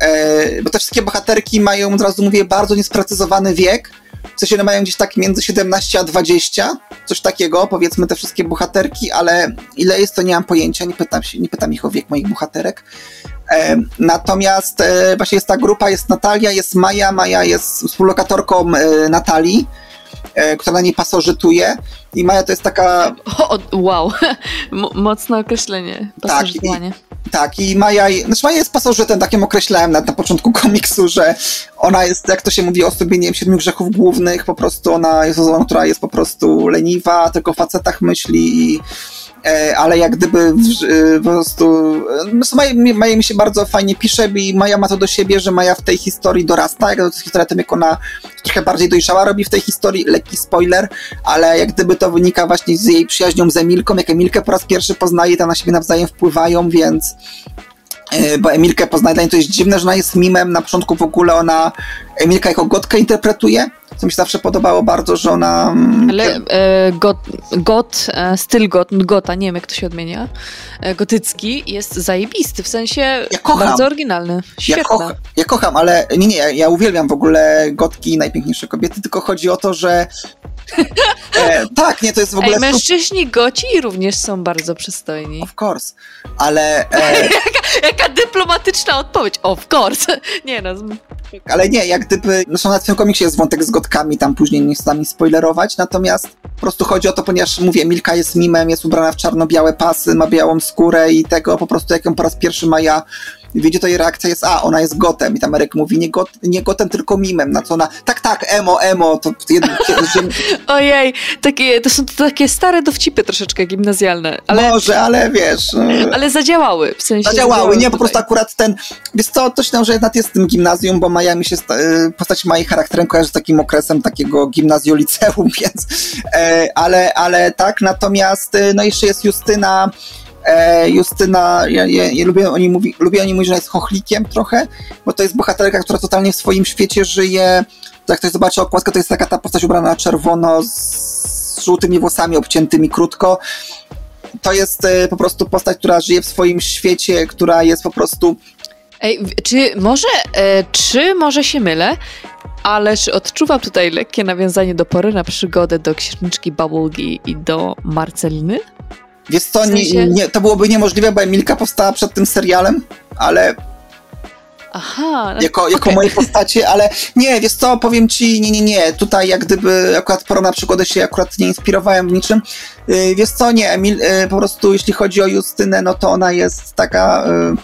e, bo te wszystkie bohaterki mają, od razu mówię, bardzo niesprecyzowany wiek, w sensie one mają gdzieś tak między 17 a 20, coś takiego, powiedzmy te wszystkie bohaterki, ale ile jest to nie mam pojęcia, nie pytam się, nie pytam ich o wiek moich bohaterek. E, natomiast e, właśnie jest ta grupa, jest Natalia, jest Maja, Maja jest współlokatorką e, Natalii, która na niej pasożytuje i Maja to jest taka O, wow, Mo- mocne określenie. Pasożytowanie. Tak, i Maja, znaczy Maja jest pasożytem, takim określałem na, na początku komiksu, że ona jest, jak to się mówi o sobie, nie wiem, siedmiu grzechów głównych, po prostu ona jest osobą, która jest po prostu leniwa, tylko o facetach myśli i ale jak gdyby w, e, po prostu e, Maja, Maja mi się bardzo fajnie pisze i Maja ma to do siebie, że Maja w tej historii dorasta, jak to historia tym, jak ona trochę bardziej dojrzała robi w tej historii, lekki spoiler, ale jak gdyby to wynika właśnie z jej przyjaźnią z Emilką, jak Emilkę po raz pierwszy poznaje, tam na siebie nawzajem wpływają, więc e, bo Emilkę poznaje, to jest dziwne, że ona jest mimem, na początku w ogóle ona Emilka jako gotkę interpretuje, co mi się zawsze podobało bardzo, że ona... mm, Ale e, got, got, e, styl got, gota, nie wiem jak to się odmienia, e, gotycki jest zajebisty, w sensie Ja kocham. bardzo oryginalny. Ja, Świetne. kocha, ja kocham, ale nie, nie, ja- ja uwielbiam w ogóle gotki najpiękniejsze kobiety, tylko chodzi o to, że e, tak, nie, to jest w ogóle Ej, mężczyźni goci również są bardzo przystojni. of course, ale, e, Jaka dyplomatyczna odpowiedź, of course. Nie no, ale nie, jak gdyby, zresztą na tym komiksie jest wątek z gotkami, tam później nie chcę spoilerować, natomiast po prostu chodzi o to, ponieważ mówię, Milka jest mimem, jest ubrana w czarno-białe pasy, ma białą skórę i tego po prostu jak ją po raz pierwszy Maja widzi, to jej reakcja jest, a, ona jest gotem i tam Eryk mówi, nie, got, nie gotem, tylko mimem, na co ona, tak, tak, emo, emo, to jedno, Ojej, takie, to są takie stare dowcipy troszeczkę gimnazjalne, ale, Może, ale wiesz. no, ale zadziałały, w sensie Zadziałały, nie, po tutaj. prostu akurat ten, wiesz co, to się tam, że jednak jest w tym gimnazjum, bo Maja mi się, y, postać Maji charakterem kojarzy z takim okresem takiego gimnazjoliceum, więc, e, ale, ale tak, natomiast, y, no jeszcze jest Justyna, Justyna, ja, ja, ja lubię, o niej mówi, lubię o niej mówić, że jest chochlikiem trochę, bo to jest bohaterka, która totalnie w swoim świecie żyje, jak ktoś zobaczy okładkę, to jest taka ta postać ubrana na czerwono, z żółtymi włosami obciętymi krótko, to jest e, po prostu postać, która żyje w swoim świecie, która jest po prostu. Ej, czy może, e, czy może się mylę, ale czy odczuwam tutaj lekkie nawiązanie do pory na przygodę do księżniczki Bubblegee i do Marceliny? Wiesz co, W sensie- nie, nie, to byłoby niemożliwe, bo Emilka powstała przed tym serialem, ale Aha, no, jako, jako okej. moje postacie, ale nie, wiesz co, powiem ci, nie, nie, nie, tutaj jak gdyby akurat pora na przygodę się akurat nie inspirowałem w niczym. Yy, wiesz co, nie, Emil, yy, po prostu jeśli chodzi o Justynę, no to ona jest taka... Yy,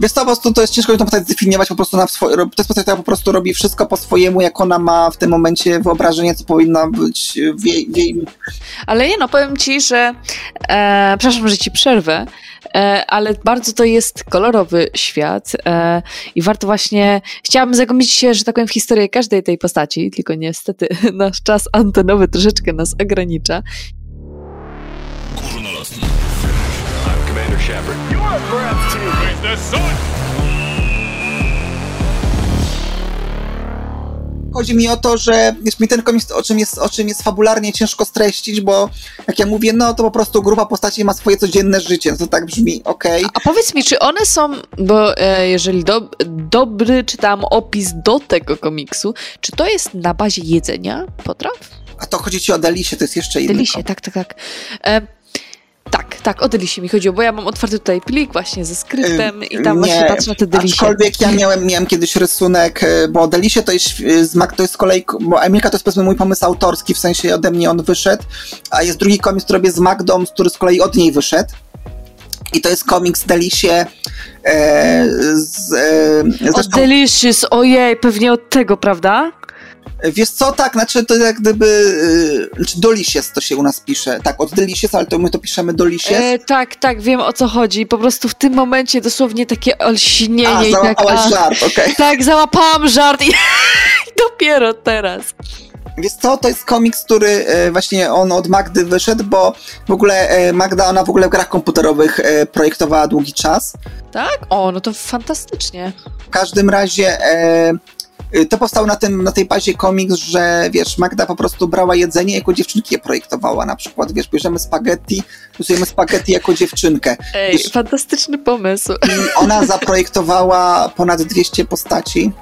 Wiesz co, po prostu to jest ciężko tą postać zdefiniować po prostu na swoje, to jest postać, która po prostu robi wszystko po swojemu, jak ona ma w tym momencie wyobrażenie, co powinna być w jej, w jej Ale nie no, powiem ci, że e, przepraszam, że ci przerwę, e, ale bardzo to jest kolorowy świat e, i warto właśnie, chciałabym zagłębić się, że tak powiem, w historię każdej tej postaci, tylko niestety nasz czas antenowy troszeczkę nas ogranicza. Górnolotny. I'm Commander Shepard. You are. Chodzi mi o to, że jest mi ten komiks, o czym, jest, o czym jest fabularnie ciężko streścić, bo jak ja mówię, no to po prostu grupa postaci ma swoje codzienne życie. To tak brzmi, okej. A powiedz mi, czy one są, bo e, jeżeli do, dobry czytałam opis do tego komiksu, czy to jest na bazie jedzenia potraw? A to chodzi ci o Delisie, to jest jeszcze inny Delisie, tak, tak, tak. E, tak, tak, o Delisie mi chodziło, bo ja mam otwarty tutaj plik właśnie ze skryptem i tam właśnie Nie, patrzę na te Delisie. Aczkolwiek ja miałem, miałem kiedyś rysunek, e, bo Delisie to jest z Mac, to jest z kolei, bo Emilka to jest powiedzmy mój pomysł autorski, w sensie ode mnie on wyszedł, a jest drugi komiks, który robię z Magdą, który z kolei od niej wyszedł. I to jest komiks Delisie e, z, e, O, zresztą, Delicious, ojej, pewnie od tego, prawda? Wiesz co, tak, znaczy to jak gdyby, znaczy Dolisies to się u nas pisze, tak, od Delicious, ale to my to piszemy Dolisies. E, tak, tak, wiem o co chodzi. Po prostu w tym momencie dosłownie takie olśnienie a, tak. załapałaś a, żart, okej. Tak, załapałam żart i dopiero teraz. Wiesz co, to jest komiks, który e, właśnie on od Magdy wyszedł, bo w ogóle e, Magda, ona w ogóle w grach komputerowych e, projektowała długi czas. Tak? O, no to fantastycznie. W każdym razie to powstał na, tym, na tej bazie komiks, że wiesz, Magda po prostu brała jedzenie jako dziewczynki je projektowała. Na przykład, wiesz, bierzemy spaghetti, rysujemy spaghetti jako dziewczynkę. Ej, Wiesz, fantastyczny pomysł. I ona zaprojektowała ponad 200 postaci.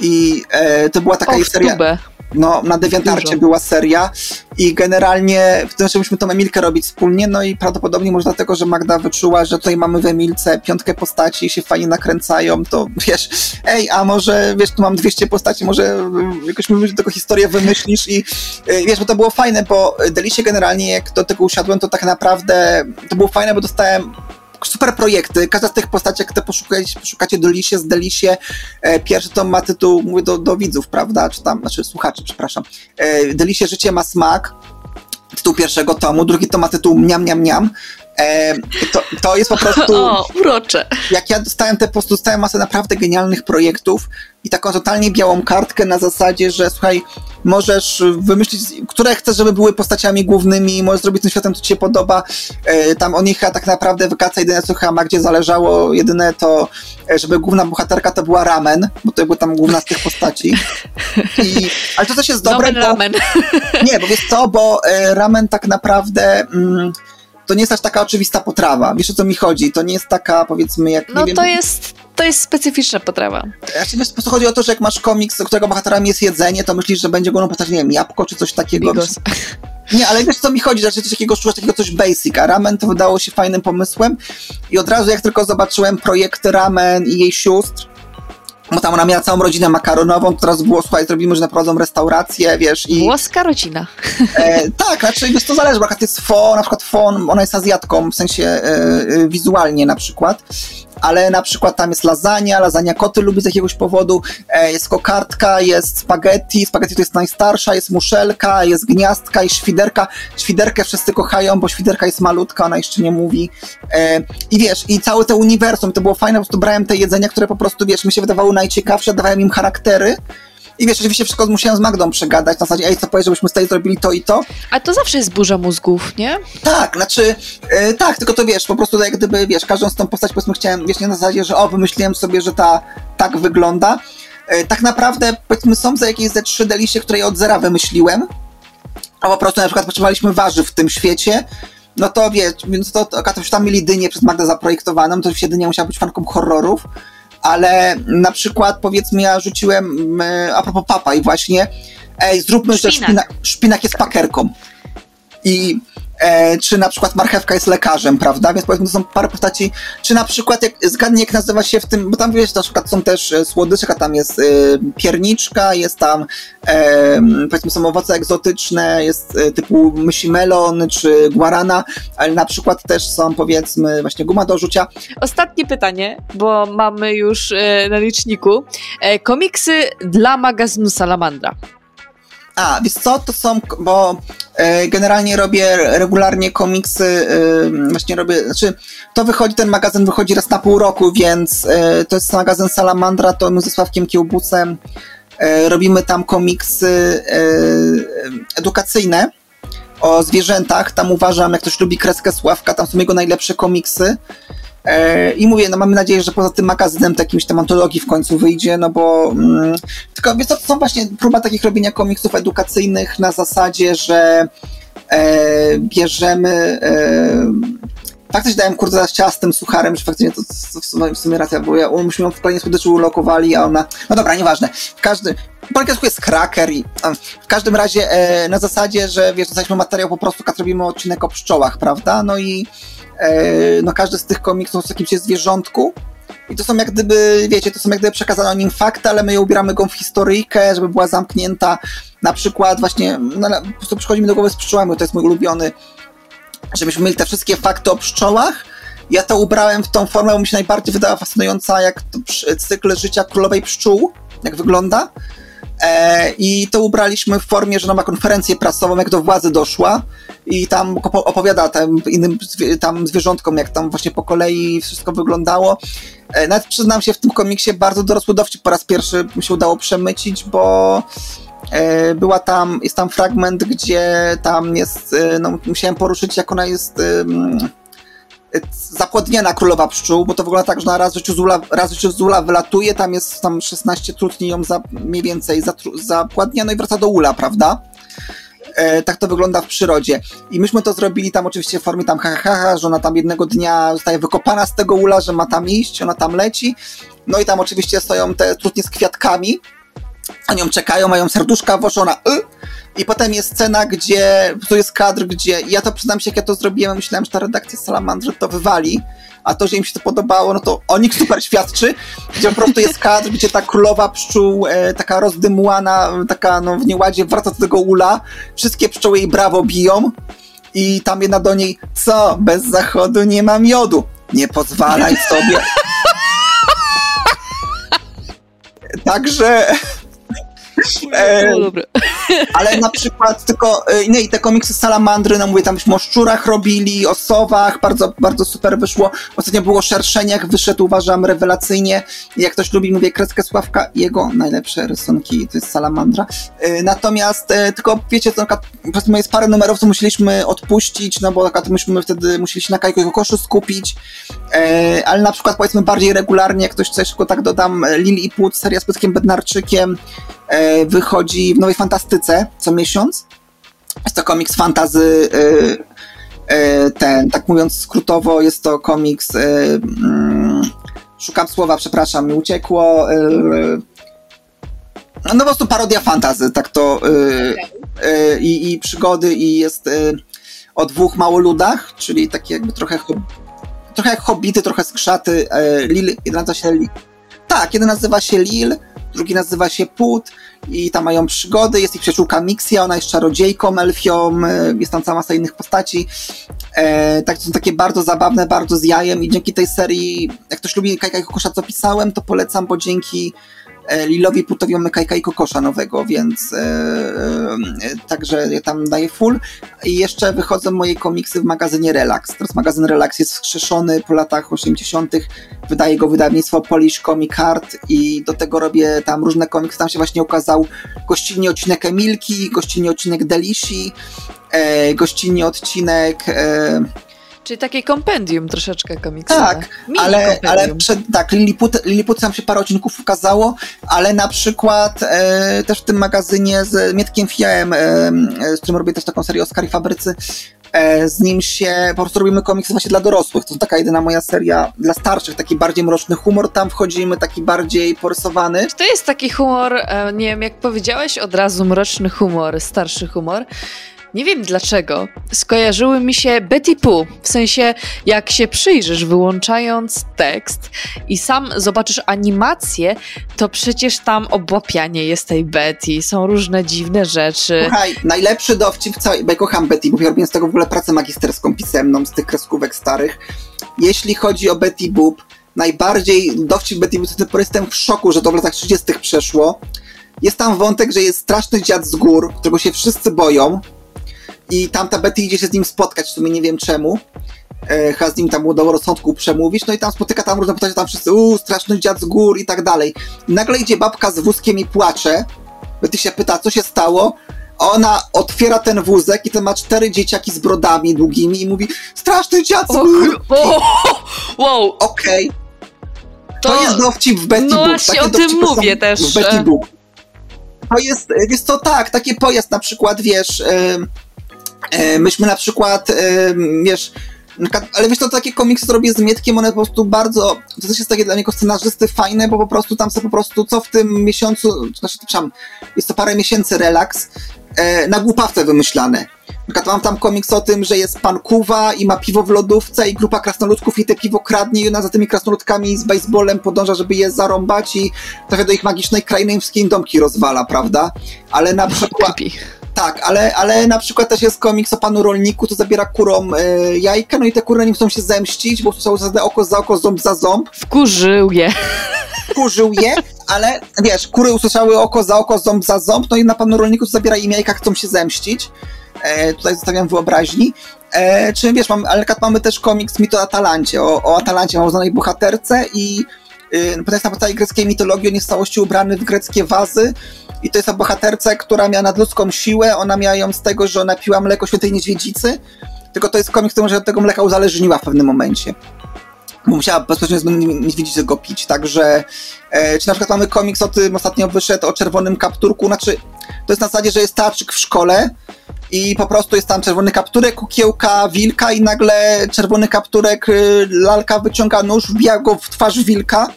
I e, to była taka O, jej w seria. tubę. No, na Deviantarcie Dużo. była seria i generalnie w tym musimy tą Emilkę robić wspólnie, no i prawdopodobnie może dlatego, że Magda wyczuła, że tutaj mamy w Emilce piątkę postaci i się fajnie nakręcają, to wiesz, ej, a może, wiesz, tu mam 200 postaci, może y, jakoś mi tego historię wymyślisz i y, wiesz, bo to było fajne, bo Delisie generalnie, jak do tego usiadłem, to tak naprawdę to było fajne, bo dostałem super projekty. Każda z tych postaci, jak te poszukacie, poszukacie Delisie, z Delisie, e, pierwszy to ma tytuł, mówię do, do widzów, prawda? Czy tam, znaczy słuchaczy, przepraszam. E, Delisie Życie ma smak, tytuł pierwszego tomu, drugi to ma tytuł Mniam, Mniam, Mniam. E, to, to jest po prostu... O, urocze. jak ja dostałem te, po prostu dostałem masę naprawdę genialnych projektów i taką totalnie białą kartkę na zasadzie, że słuchaj, możesz wymyślić, które chcesz, żeby były postaciami głównymi, możesz zrobić tym światem, co ci się podoba. E, tam o nich tak naprawdę wykaca jedyne, co chyba gdzie zależało, jedyne to, e, żeby główna bohaterka to była Ramen, bo to była tam główna z tych postaci. I, ale to też jest dobre, Nomen bo... ramen. Nie, bo wiesz co, bo e, ramen tak naprawdę... Mm, to nie jest aż taka oczywista potrawa. Wiesz o co mi chodzi? To nie jest taka, powiedzmy, jak. No wiem, to jest, to jest specyficzna potrawa. Znaczy, wiesz, po prostu chodzi o to, że jak masz komiks, którego bohaterem jest jedzenie, to myślisz, że będzie główną postacią, nie wiem, jabłko czy coś takiego. Bigos. Nie, ale wiesz co mi chodzi, znaczy coś takiego szukasz takiego coś basic, a ramen to wydało się fajnym pomysłem i od razu jak tylko zobaczyłem projekty ramen i jej sióstr, bo tam ona miała całą rodzinę makaronową, teraz było, słuchaj, zrobimy, że naprowadzą restaurację, wiesz, i... Włoska rodzina. E, tak, znaczy wiesz, to zależy, bo jest fo, na przykład fo, ona jest Azjatką, w sensie e, e, wizualnie na przykład, ale na przykład tam jest lasagna, lasagna koty lubi z jakiegoś powodu, e, jest kokardka, jest spaghetti, spaghetti to jest najstarsza, jest muszelka, jest gniazdka i świderka. Świderkę wszyscy kochają, bo świderka jest malutka, ona jeszcze nie mówi. E, I wiesz, i całe to uniwersum, to było fajne, po prostu brałem te jedzenia, które po prostu, wiesz, mi się wydawały najciekawsze, dawałem im charaktery. I wiesz, oczywiście wszystko musiałem z Magdą przegadać, na zasadzie, ej, co powiesz, żebyśmy tutaj zrobili to i to. A to zawsze jest burza mózgów, nie? Tak, znaczy, e, tak, tylko to wiesz, po prostu jak gdyby, wiesz, każdą z tą postać, powiedzmy, chciałem, wiesz, nie na zasadzie, że o, wymyśliłem sobie, że ta tak wygląda. E, tak naprawdę, powiedzmy, są za jakieś ze trzy delisie, które ja od zera wymyśliłem, a po prostu na przykład potrzebowaliśmy warzyw w tym świecie, no to wiesz, więc to, to, to już tam mieli dynię przez Magdę zaprojektowaną, to oczywiście dynia musiała być fanką horrorów, ale na przykład, powiedzmy, ja rzuciłem, e, a propos papa i właśnie, ej, zróbmy, że Szpinak. szpinak, szpinak jest pakerką. I e, czy na przykład marchewka jest lekarzem, prawda? Więc powiedzmy, to są parę postaci. Czy na przykład, jak, zgadnij jak nazywa się w tym, bo tam wiesz, na przykład są też e, słodyczka, tam jest e, pierniczka, jest tam e, powiedzmy są owoce egzotyczne, jest e, typu mysi melon czy guarana, ale na przykład też są powiedzmy właśnie guma do rzucia. Ostatnie pytanie, bo mamy już na liczniku. E, komiksy dla magazynu Salamandra. A, wiesz co, to są, bo e, generalnie robię regularnie komiksy, e, właśnie robię, znaczy to wychodzi, ten magazyn wychodzi raz na pół roku, więc e, to jest magazyn Salamandra, to my ze Sławkiem Kiełbusem e, robimy tam komiksy e, edukacyjne o zwierzętach, tam uważam, jak ktoś lubi kreskę Sławka, tam są jego najlepsze komiksy. E, I mówię, no mamy nadzieję, że poza tym magazynem to jakimś tam antologii w końcu wyjdzie, no bo mm, tylko wiesz to są właśnie próba takich robienia komiksów edukacyjnych na zasadzie, że e, bierzemy e, faktycznie dałem kurde ciała z tym sucharem, że faktycznie to, to sumie, w sumie racja, bo ja, myśmy ją w kolejnej słodyczy ulokowali, a ona, no dobra, nieważne, w każdym, po angielsku jest cracker i a, w każdym razie e, na zasadzie, że wiesz, dostaliśmy materiał po prostu, jak robimy odcinek o pszczołach, prawda, no i no każdy z tych komiksów jest jakimś zwierzątku, i to są jak gdyby, wiecie, to są jak gdyby przekazane o nim fakty, ale my ją ubieramy go w historyjkę, żeby była zamknięta. Na przykład właśnie, no, po prostu przychodzi mi do głowy z pszczołami, bo to jest mój ulubiony, żebyśmy mieli te wszystkie fakty o pszczołach. Ja to ubrałem w tą formę, bo mi się najbardziej wydała fascynująca, jak to cykl życia królowej pszczół, jak wygląda. E, I to ubraliśmy w formie, że ona ma konferencję prasową, jak do władzy doszła i tam opo- opowiada tam innym tam zwierzątkom, jak tam właśnie po kolei wszystko wyglądało. E, Nawet przyznam się, w tym komiksie bardzo dorosły dowcip po raz pierwszy mi się udało przemycić, bo e, była tam, jest tam fragment, gdzie tam jest, no musiałem poruszyć, jak ona jest zapłodniana królowa pszczół, bo to wygląda tak, że ona raz życiu z ula, raz życiu z ula wylatuje, tam jest tam 16 trutni ją za, mniej więcej zapładnia, no i wraca do ula, prawda? E, tak to wygląda w przyrodzie. I myśmy to zrobili tam oczywiście w formie tam ha, ha, ha, że ona tam jednego dnia zostaje wykopana z tego ula, że ma tam iść, ona tam leci. No i tam oczywiście stoją te trutnie z kwiatkami, a nią czekają, mają serduszka w oczy, ona y, i potem jest scena, gdzie, tu jest kadr, gdzie, ja to przyznam się, jak ja to zrobiłem, myślałem, że ta redakcja Salamandry to wywali, a to, że im się to podobało, no to o nich super świadczy, gdzie po prostu jest kadr, gdzie ta królowa pszczół, e, taka rozdymłana, taka no w nieładzie, wraca do tego ula, wszystkie pszczoły jej brawo biją i tam jedna do niej, co, bez zachodu nie ma miodu, nie pozwalaj sobie. Także... Dobre. Ale na przykład tylko, nie, i te komiksy Salamandry, no mówię, tam byśmy o szczurach robili, o sowach, bardzo, bardzo super wyszło. Ostatnio było o szerszeniach, wyszedł, uważam, rewelacyjnie. Jak ktoś lubi, mówię, kreskę Sławka, jego najlepsze rysunki to jest Salamandra. Y, Natomiast, y, tylko wiecie, to na przykład jest parę numerów, co musieliśmy odpuścić, no bo na przykład myśmy wtedy musieli się na Kajko i Kokoszu skupić, E, ale na przykład powiedzmy bardziej regularnie, jak ktoś chce, tylko tak dodam, e, Lil i Płód, seria z Piotrkiem Bednarczykiem e, wychodzi w Nowej Fantastyce co miesiąc. Jest to komiks fantazy, e, e, ten, tak mówiąc skrótowo, jest to komiks, e, mm, szukam słowa, przepraszam, mi uciekło, e, no po prostu parodia fantazy, tak to e, e, i, i przygody i jest e, o dwóch małoludach, czyli takie jakby trochę trochę jak hobbity, trochę skrzaty. E, Lil, jeden nazywa się Lil. Tak, jeden nazywa się Lil, drugi nazywa się Put i tam mają przygody. Jest ich przyjaciółka Mixia, ona jest czarodziejką, elfią, e, jest tam cała masa innych postaci. E, tak, to są takie bardzo zabawne, bardzo z jajem i dzięki tej serii, jak ktoś lubi Kajka i Kokosza, co pisałem, to polecam, bo dzięki Lilowi Putowi mamy i Kokosza nowego, więc e, e, także ja tam daję full. I jeszcze wychodzą moje komiksy w magazynie Relax. Teraz magazyn Relax jest wskrzeszony po latach 80. Wydaje go wydawnictwo Polish Comic Art i do tego robię tam różne komiksy. Tam się właśnie ukazał gościnnie odcinek Emilki, gościnnie odcinek Delishi, e, gościnnie odcinek... Czyli takie kompendium troszeczkę komiksowe. tak, Mini ale, kompendium. ale przed, tak, Lilliput, Lilliput tam się parę odcinków ukazało, ale na przykład e, też w tym magazynie z Mietkiem Fiałem, e, e, z którym robię też taką serię o Skari Fabrycy, e, z nim się po prostu robimy komiksy właśnie dla dorosłych. To taka jedyna moja seria dla starszych, taki bardziej mroczny humor tam wchodzimy, taki bardziej porysowany. To jest taki humor, e, nie wiem, jak powiedziałeś od razu mroczny humor, starszy humor. Nie wiem dlaczego. Skojarzyły mi się Betty Poo. W sensie, jak się przyjrzysz, wyłączając tekst i sam zobaczysz animację, to przecież tam obłapianie jest tej Betty. Są różne dziwne rzeczy. Słuchaj, najlepszy dowcip całej, bo ja kocham Betty, bo ja robię z tego w ogóle pracę magisterską pisemną, z tych kreskówek starych. Jeśli chodzi o Betty Boop, najbardziej dowcip Betty Boop, to jestem w szoku, że to w latach 30 przeszło. Jest tam wątek, że jest straszny dziad z gór, którego się wszyscy boją i tamta Betty idzie się z nim spotkać, w sumie nie wiem czemu. E, chyba z nim tam udało rozsądku przemówić, no i tam spotyka tam różne postacie, tam wszyscy, uuu, straszny dziad z gór i tak dalej. I nagle idzie babka z wózkiem i płacze, Betty się pyta, co się stało, a ona otwiera ten wózek i ten ma cztery dzieciaki z brodami długimi i mówi, straszny dziad z gór! o, wow, Okej, to, to, jest dowcip w Betty no Boop. właśnie Takie o tym mówię też, W Betty. Boop. To jest, jest to tak, takie pojazd na przykład, wiesz, myśmy na przykład, e, wiesz, ale wiesz, to takie komiksy robię z Mietkiem, one po prostu bardzo, to też jest takie dla niego scenarzysty fajne, bo po prostu tam sobie po prostu, co w tym miesiącu, znaczy, przepraszam, jest to parę miesięcy relaks, e, na głupawce wymyślane. Na przykład mam tam komiks o tym, że jest pan Kuwa i ma piwo w lodówce i grupa krasnoludków i te piwo kradnie i ona za tymi krasnoludkami z baseballem podąża, żeby je zarąbać i trafia do ich magicznej krainy i wszystkie im domki rozwala, prawda? Ale na przykład... Tak, ale, ale na przykład też jest komiks o panu rolniku, to zabiera kurom e, jajka, no i te kury nim chcą się zemścić, bo zasadę oko za oko, ząb za ząb, Wkurzył je. kurzył je, ale wiesz, kury usłyszały oko za oko, ząb za ząb, no i na panu rolniku to zabiera im jajka, chcą się zemścić. E, tutaj zostawiam wyobraźni. E, czy wiesz, mam, ale mamy też komiks Mito o Atalancie, o, o Atalancie, o uznanej bohaterce i y, potem jest na greckiej mitologii, on jest w całości ubrany w greckie wazy i to jest o bohaterce, która miała nadludzką siłę, ona miała ją z tego, że ona piła mleko świętej niedźwiedzicy, tylko to jest komiks, który może od tego mleka uzależniła w pewnym momencie. Bo musiała bezpośrednio z niedźwiedzicy go pić, także e, czy na przykład mamy komiks o tym, ostatnio wyszedł o czerwonym kapturku, znaczy to jest na zasadzie, że jest tarczyk w szkole i po prostu jest tam czerwony kapturek, kukiełka wilka i nagle czerwony kapturek, y, lalka wyciąga nóż, wbija go w twarz wilka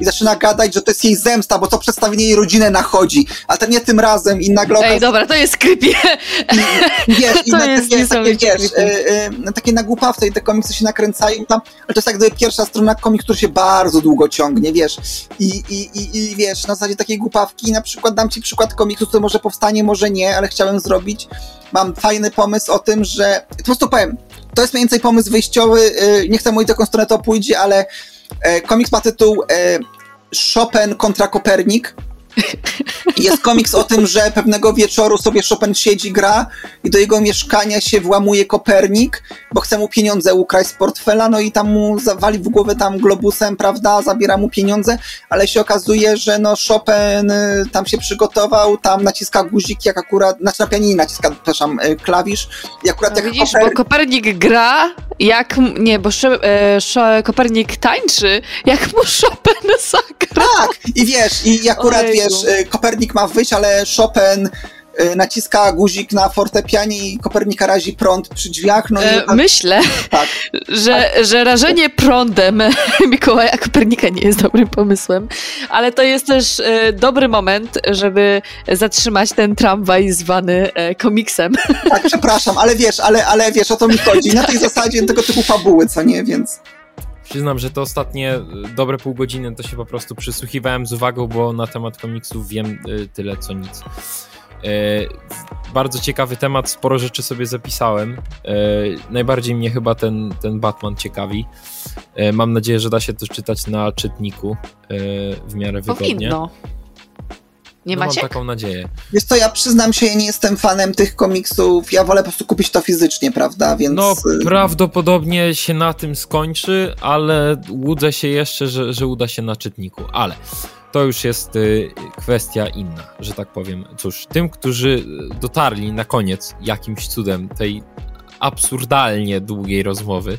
i zaczyna gadać, że to jest jej zemsta, bo to przedstawienie jej rodzinę nachodzi, ale to nie tym razem i nagle Ej, dobra, to jest creepy. wiesz, i To na jest takie, takie, wiesz, y, y, takie nagłupawce i te komiksy się nakręcają tam, ale to jest jak gdyby pierwsza strona komik, który się bardzo długo ciągnie, wiesz, i, i, i, i wiesz, na zasadzie takiej głupawki, na przykład dam ci przykład komiksu, który może powstanie, może nie, ale chciałem zrobić, mam fajny pomysł o tym, że, po prostu powiem, to jest mniej więcej pomysł wyjściowy, y, nie chcę mówić, w jaką stronę to pójdzie, ale e, komiks ma tytuł e, Chopin kontra Kopernik, Jest komiks o tym, że pewnego wieczoru sobie Chopin siedzi, gra i do jego mieszkania się włamuje Kopernik, bo chce mu pieniądze ukraść z portfela, no i tam mu zawali w głowę tam globusem, prawda, zabiera mu pieniądze, ale się okazuje, że no Chopin y, tam się przygotował, tam naciska guzik, jak akurat, znaczy na pianinie naciska, przepraszam, y, klawisz i akurat No jak widzisz, Koper- bo Kopernik gra, jak... Nie, bo sze, Kopernik tańczy, jak mu Chopin zagra. Tak, i wiesz, i akurat wiesz, y, Kopernik ma wyjść, ale Chopin y, naciska guzik na fortepianie i Kopernika razi prąd przy drzwiach, no i E, myślę, tak. że, że rażenie prądem Mikołaja Kopernika nie jest dobrym pomysłem, ale to jest też e, dobry moment, żeby zatrzymać ten tramwaj zwany e, komiksem. Tak, przepraszam, ale wiesz, ale, ale wiesz, o to mi chodzi. Na tej zasadzie tego typu fabuły, co nie, więc... Przyznam, że te ostatnie y, dobre pół godziny to się po prostu przysłuchiwałem z uwagą, bo na temat komiksów wiem y, tyle co nic. Y, Bardzo ciekawy temat, sporo rzeczy sobie zapisałem. Najbardziej mnie chyba ten, ten Batman ciekawi. Mam nadzieję, że da się to czytać na czytniku w miarę wygodnie. Powinno. Nie no, macie? Mam taką nadzieję. Wiesz co, ja przyznam się, ja nie jestem fanem tych komiksów, ja wolę po prostu kupić to fizycznie, prawda, więc... No, y, prawdopodobnie się na tym skończy, ale łudzę się jeszcze, że, że uda się na czytniku. Ale to już jest y, kwestia inna, że tak powiem. Cóż, tym, którzy dotarli na koniec jakimś cudem tej absurdalnie długiej rozmowy,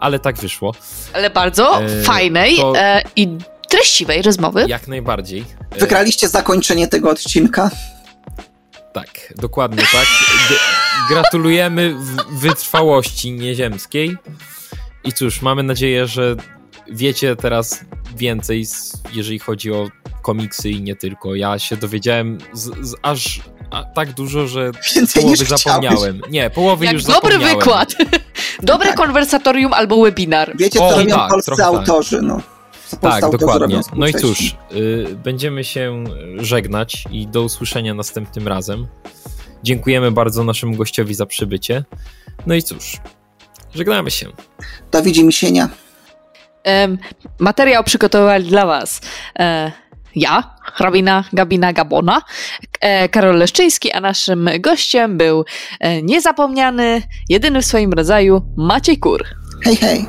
ale tak wyszło, Ale bardzo E, fajnej to- e, i treściwej rozmowy. jak najbardziej. Wygraliście zakończenie tego odcinka. Tak, dokładnie tak. Gratulujemy wytrwałości nieziemskiej. I cóż, mamy nadzieję, że wiecie teraz więcej, jeżeli chodzi o komiksy i nie tylko. Ja się dowiedziałem z, z aż a, tak dużo, że Więcej połowy zapomniałem. Nie, połowy Jak już dobry zapomniałem. wykład. Dobre Tak. konwersatorium albo webinar. Wiecie, O, co robią tak, polscy tak. autorzy, no. Tak, dokładnie. No i cóż, y, będziemy się żegnać i do usłyszenia następnym razem. Dziękujemy bardzo naszemu gościowi za przybycie. No i cóż, żegnamy się. Do widzimisienia. Em, materiał przygotowali dla Was e, ja, hrabina Gabina Gabona, e, Karol Leszczyński, a naszym gościem był e, niezapomniany, jedyny w swoim rodzaju Maciej Kur. Hej, hej.